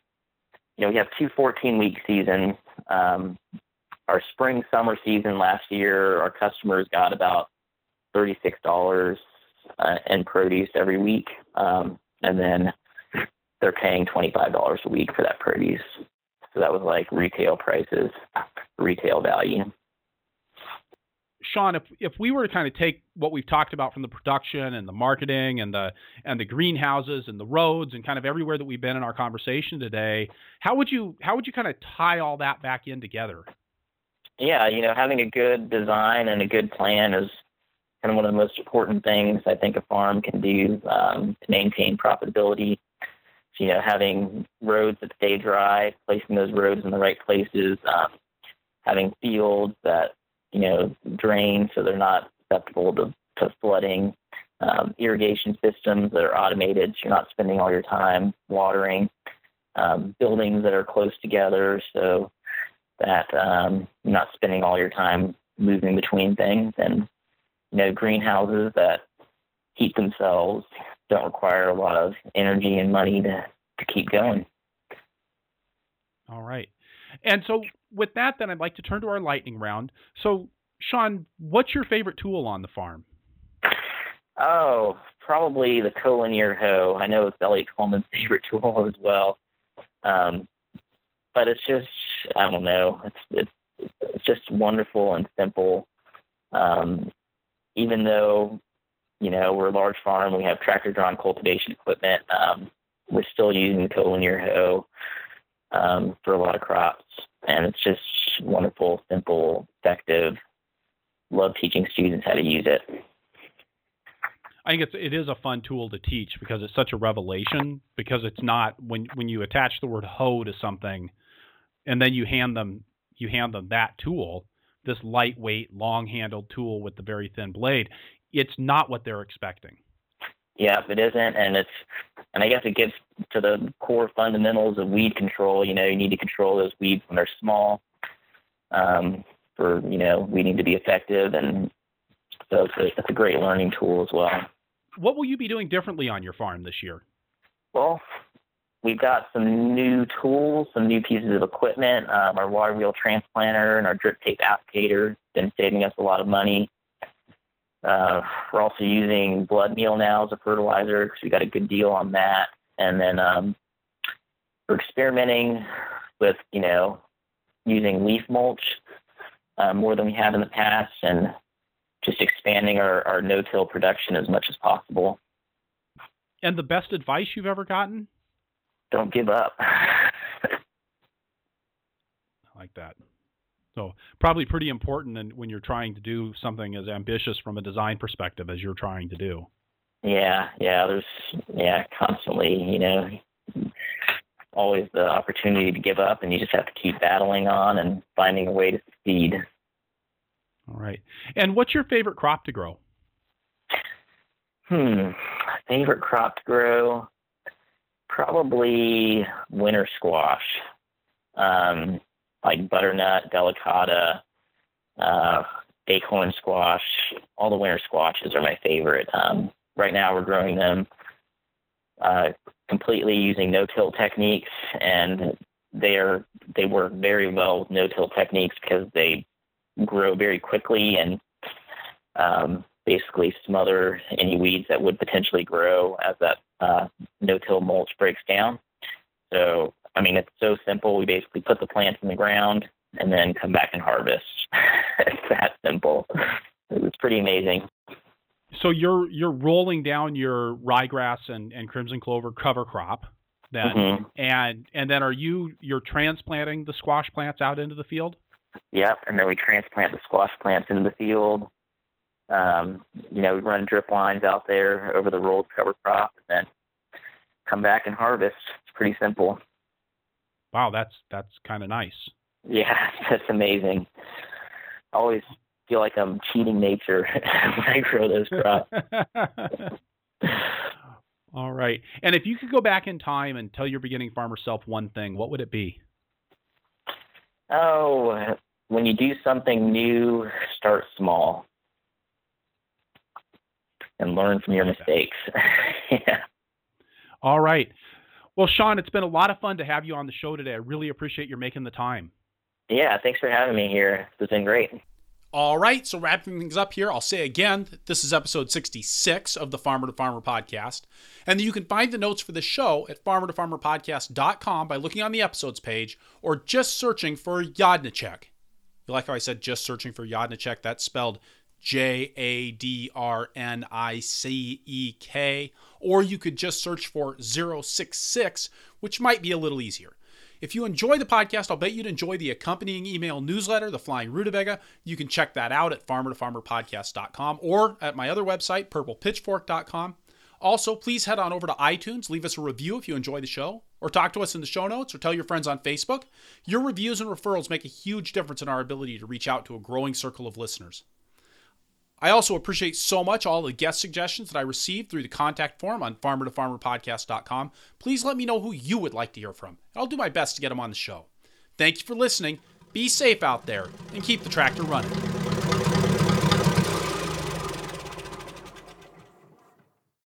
Speaker 2: you know, we have two 14 week seasons. Um, our spring summer season last year, our customers got about $36 uh, in produce every week. Um, and then they're paying $25 a week for that produce. So that was like retail prices, retail value.
Speaker 1: Shawn, if if we were to kind of take what we've talked about from the production and the marketing and the and the greenhouses and the roads and kind of everywhere that we've been in our conversation today, how would you how would you kind of tie all that back in together?
Speaker 2: Yeah, you know, having a good design and a good plan is kind of one of the most important things I think a farm can do um, to maintain profitability. So, you know, having roads that stay dry, placing those roads in the right places, um, having fields that you know drain so they're not susceptible to, to flooding, um, irrigation systems that are automated, so you're not spending all your time watering, um, buildings that are close together so that um, you're not spending all your time moving between things, and you know, greenhouses that heat themselves don't require a lot of energy and money to, to keep going.
Speaker 1: All right. And so with that, then I'd like to turn to our lightning round. So, Shawn, what's your favorite tool on the farm?
Speaker 2: Oh, probably the collinear hoe. I know it's Eliot Coleman's [LAUGHS] favorite tool as well. Um, but it's just, I don't know, it's, it's, it's just wonderful and simple. Um, even though you know we're a large farm, we have tractor drawn cultivation equipment. Um, we're still using the collinear hoe um, for a lot of crops, and it's just wonderful, simple, effective. Love teaching students how to use it.
Speaker 1: I think it's it is a fun tool to teach because it's such a revelation because it's not when when you attach the word hoe to something and then you hand them you hand them that tool this lightweight, long-handled tool with the very thin blade. It's not what they're expecting.
Speaker 2: Yeah, if it isn't, and it's and I guess it gets to the core fundamentals of weed control. You know, you need to control those weeds when they're small, um, for you know weeding to be effective, and so it's a, it's a great learning tool as well.
Speaker 1: What will you be doing differently on your farm this year?
Speaker 2: Well, We've got some new tools, some new pieces of equipment. Um, our water wheel transplanter and our drip tape applicator been saving us a lot of money. Uh, we're also using blood meal now as a fertilizer because we got a good deal on that. And then um, we're experimenting with, you know, using leaf mulch uh, more than we have in the past and just expanding our, our no-till production as much as possible.
Speaker 1: And the best advice you've ever gotten?
Speaker 2: don't give up. [LAUGHS] I
Speaker 1: like that. So probably pretty important when you're trying to do something as ambitious from a design perspective as you're trying to do.
Speaker 2: Yeah, yeah. There's yeah, constantly, you know, always the opportunity to give up, and you just have to keep battling on and finding a way to succeed.
Speaker 1: All right. And what's your favorite crop to grow?
Speaker 2: Hmm. Favorite crop to grow? probably winter squash, um, like butternut, delicata, uh, acorn squash. All the winter squashes are my favorite. Um, right now, we're growing them uh, completely using no-till techniques, and they are they work very well with no-till techniques because they grow very quickly and um, basically smother any weeds that would potentially grow as that uh, no-till mulch breaks down. So, I mean, it's so simple. We basically put the plants in the ground and then come back and harvest. [LAUGHS] it's that simple. It's pretty amazing.
Speaker 1: so you're you're rolling down your ryegrass and, and crimson clover cover crop then
Speaker 2: Mhm.
Speaker 1: and and then are you you're transplanting the squash plants out into the field?
Speaker 2: Yep, and then we transplant the squash plants into the field. Um, you know, we run drip lines out there over the rolled cover crop, and then come back and harvest. It's pretty simple.
Speaker 1: Wow, that's that's kind of nice.
Speaker 2: Yeah, [LAUGHS] that's amazing. I always feel like I'm cheating nature [LAUGHS] when I grow those crops. [LAUGHS]
Speaker 1: All right. And if you could go back in time and tell your beginning farmer self one thing, what would it be?
Speaker 2: Oh, when you do something new, start small and learn from your mistakes. yeah.
Speaker 1: All right. Well, Shawn, it's been a lot of fun to have you on the show today. I really appreciate your making the time.
Speaker 2: Yeah, thanks for having me here. It's been great.
Speaker 1: All right, so wrapping things up here, I'll say again, this is episode 66 of the Farmer to Farmer podcast. And you can find the notes for the show at farmertofarmerpodcast.com by looking on the episodes page or just searching for Jadrnicek. You like how I said just searching for Jadrnicek? That's spelled J A D R N I C E K. Or you could just search for 066, which might be a little easier. If you enjoy the podcast, I'll bet you'd enjoy the accompanying email newsletter, The Flying Rutabaga. You can check that out at farmertofarmerpodcast.com or at my other website, purplepitchfork.com. Also, please head on over to iTunes, leave us a review if you enjoy the show, or talk to us in the show notes, or tell your friends on Facebook. Your reviews and referrals make a huge difference in our ability to reach out to a growing circle of listeners. I also appreciate so much all the guest suggestions that I received through the contact form on farmertofarmerpodcast.com. Please let me know who you would like to hear from, and I'll do my best to get them on the show. Thank you for listening. Be safe out there and keep the tractor running.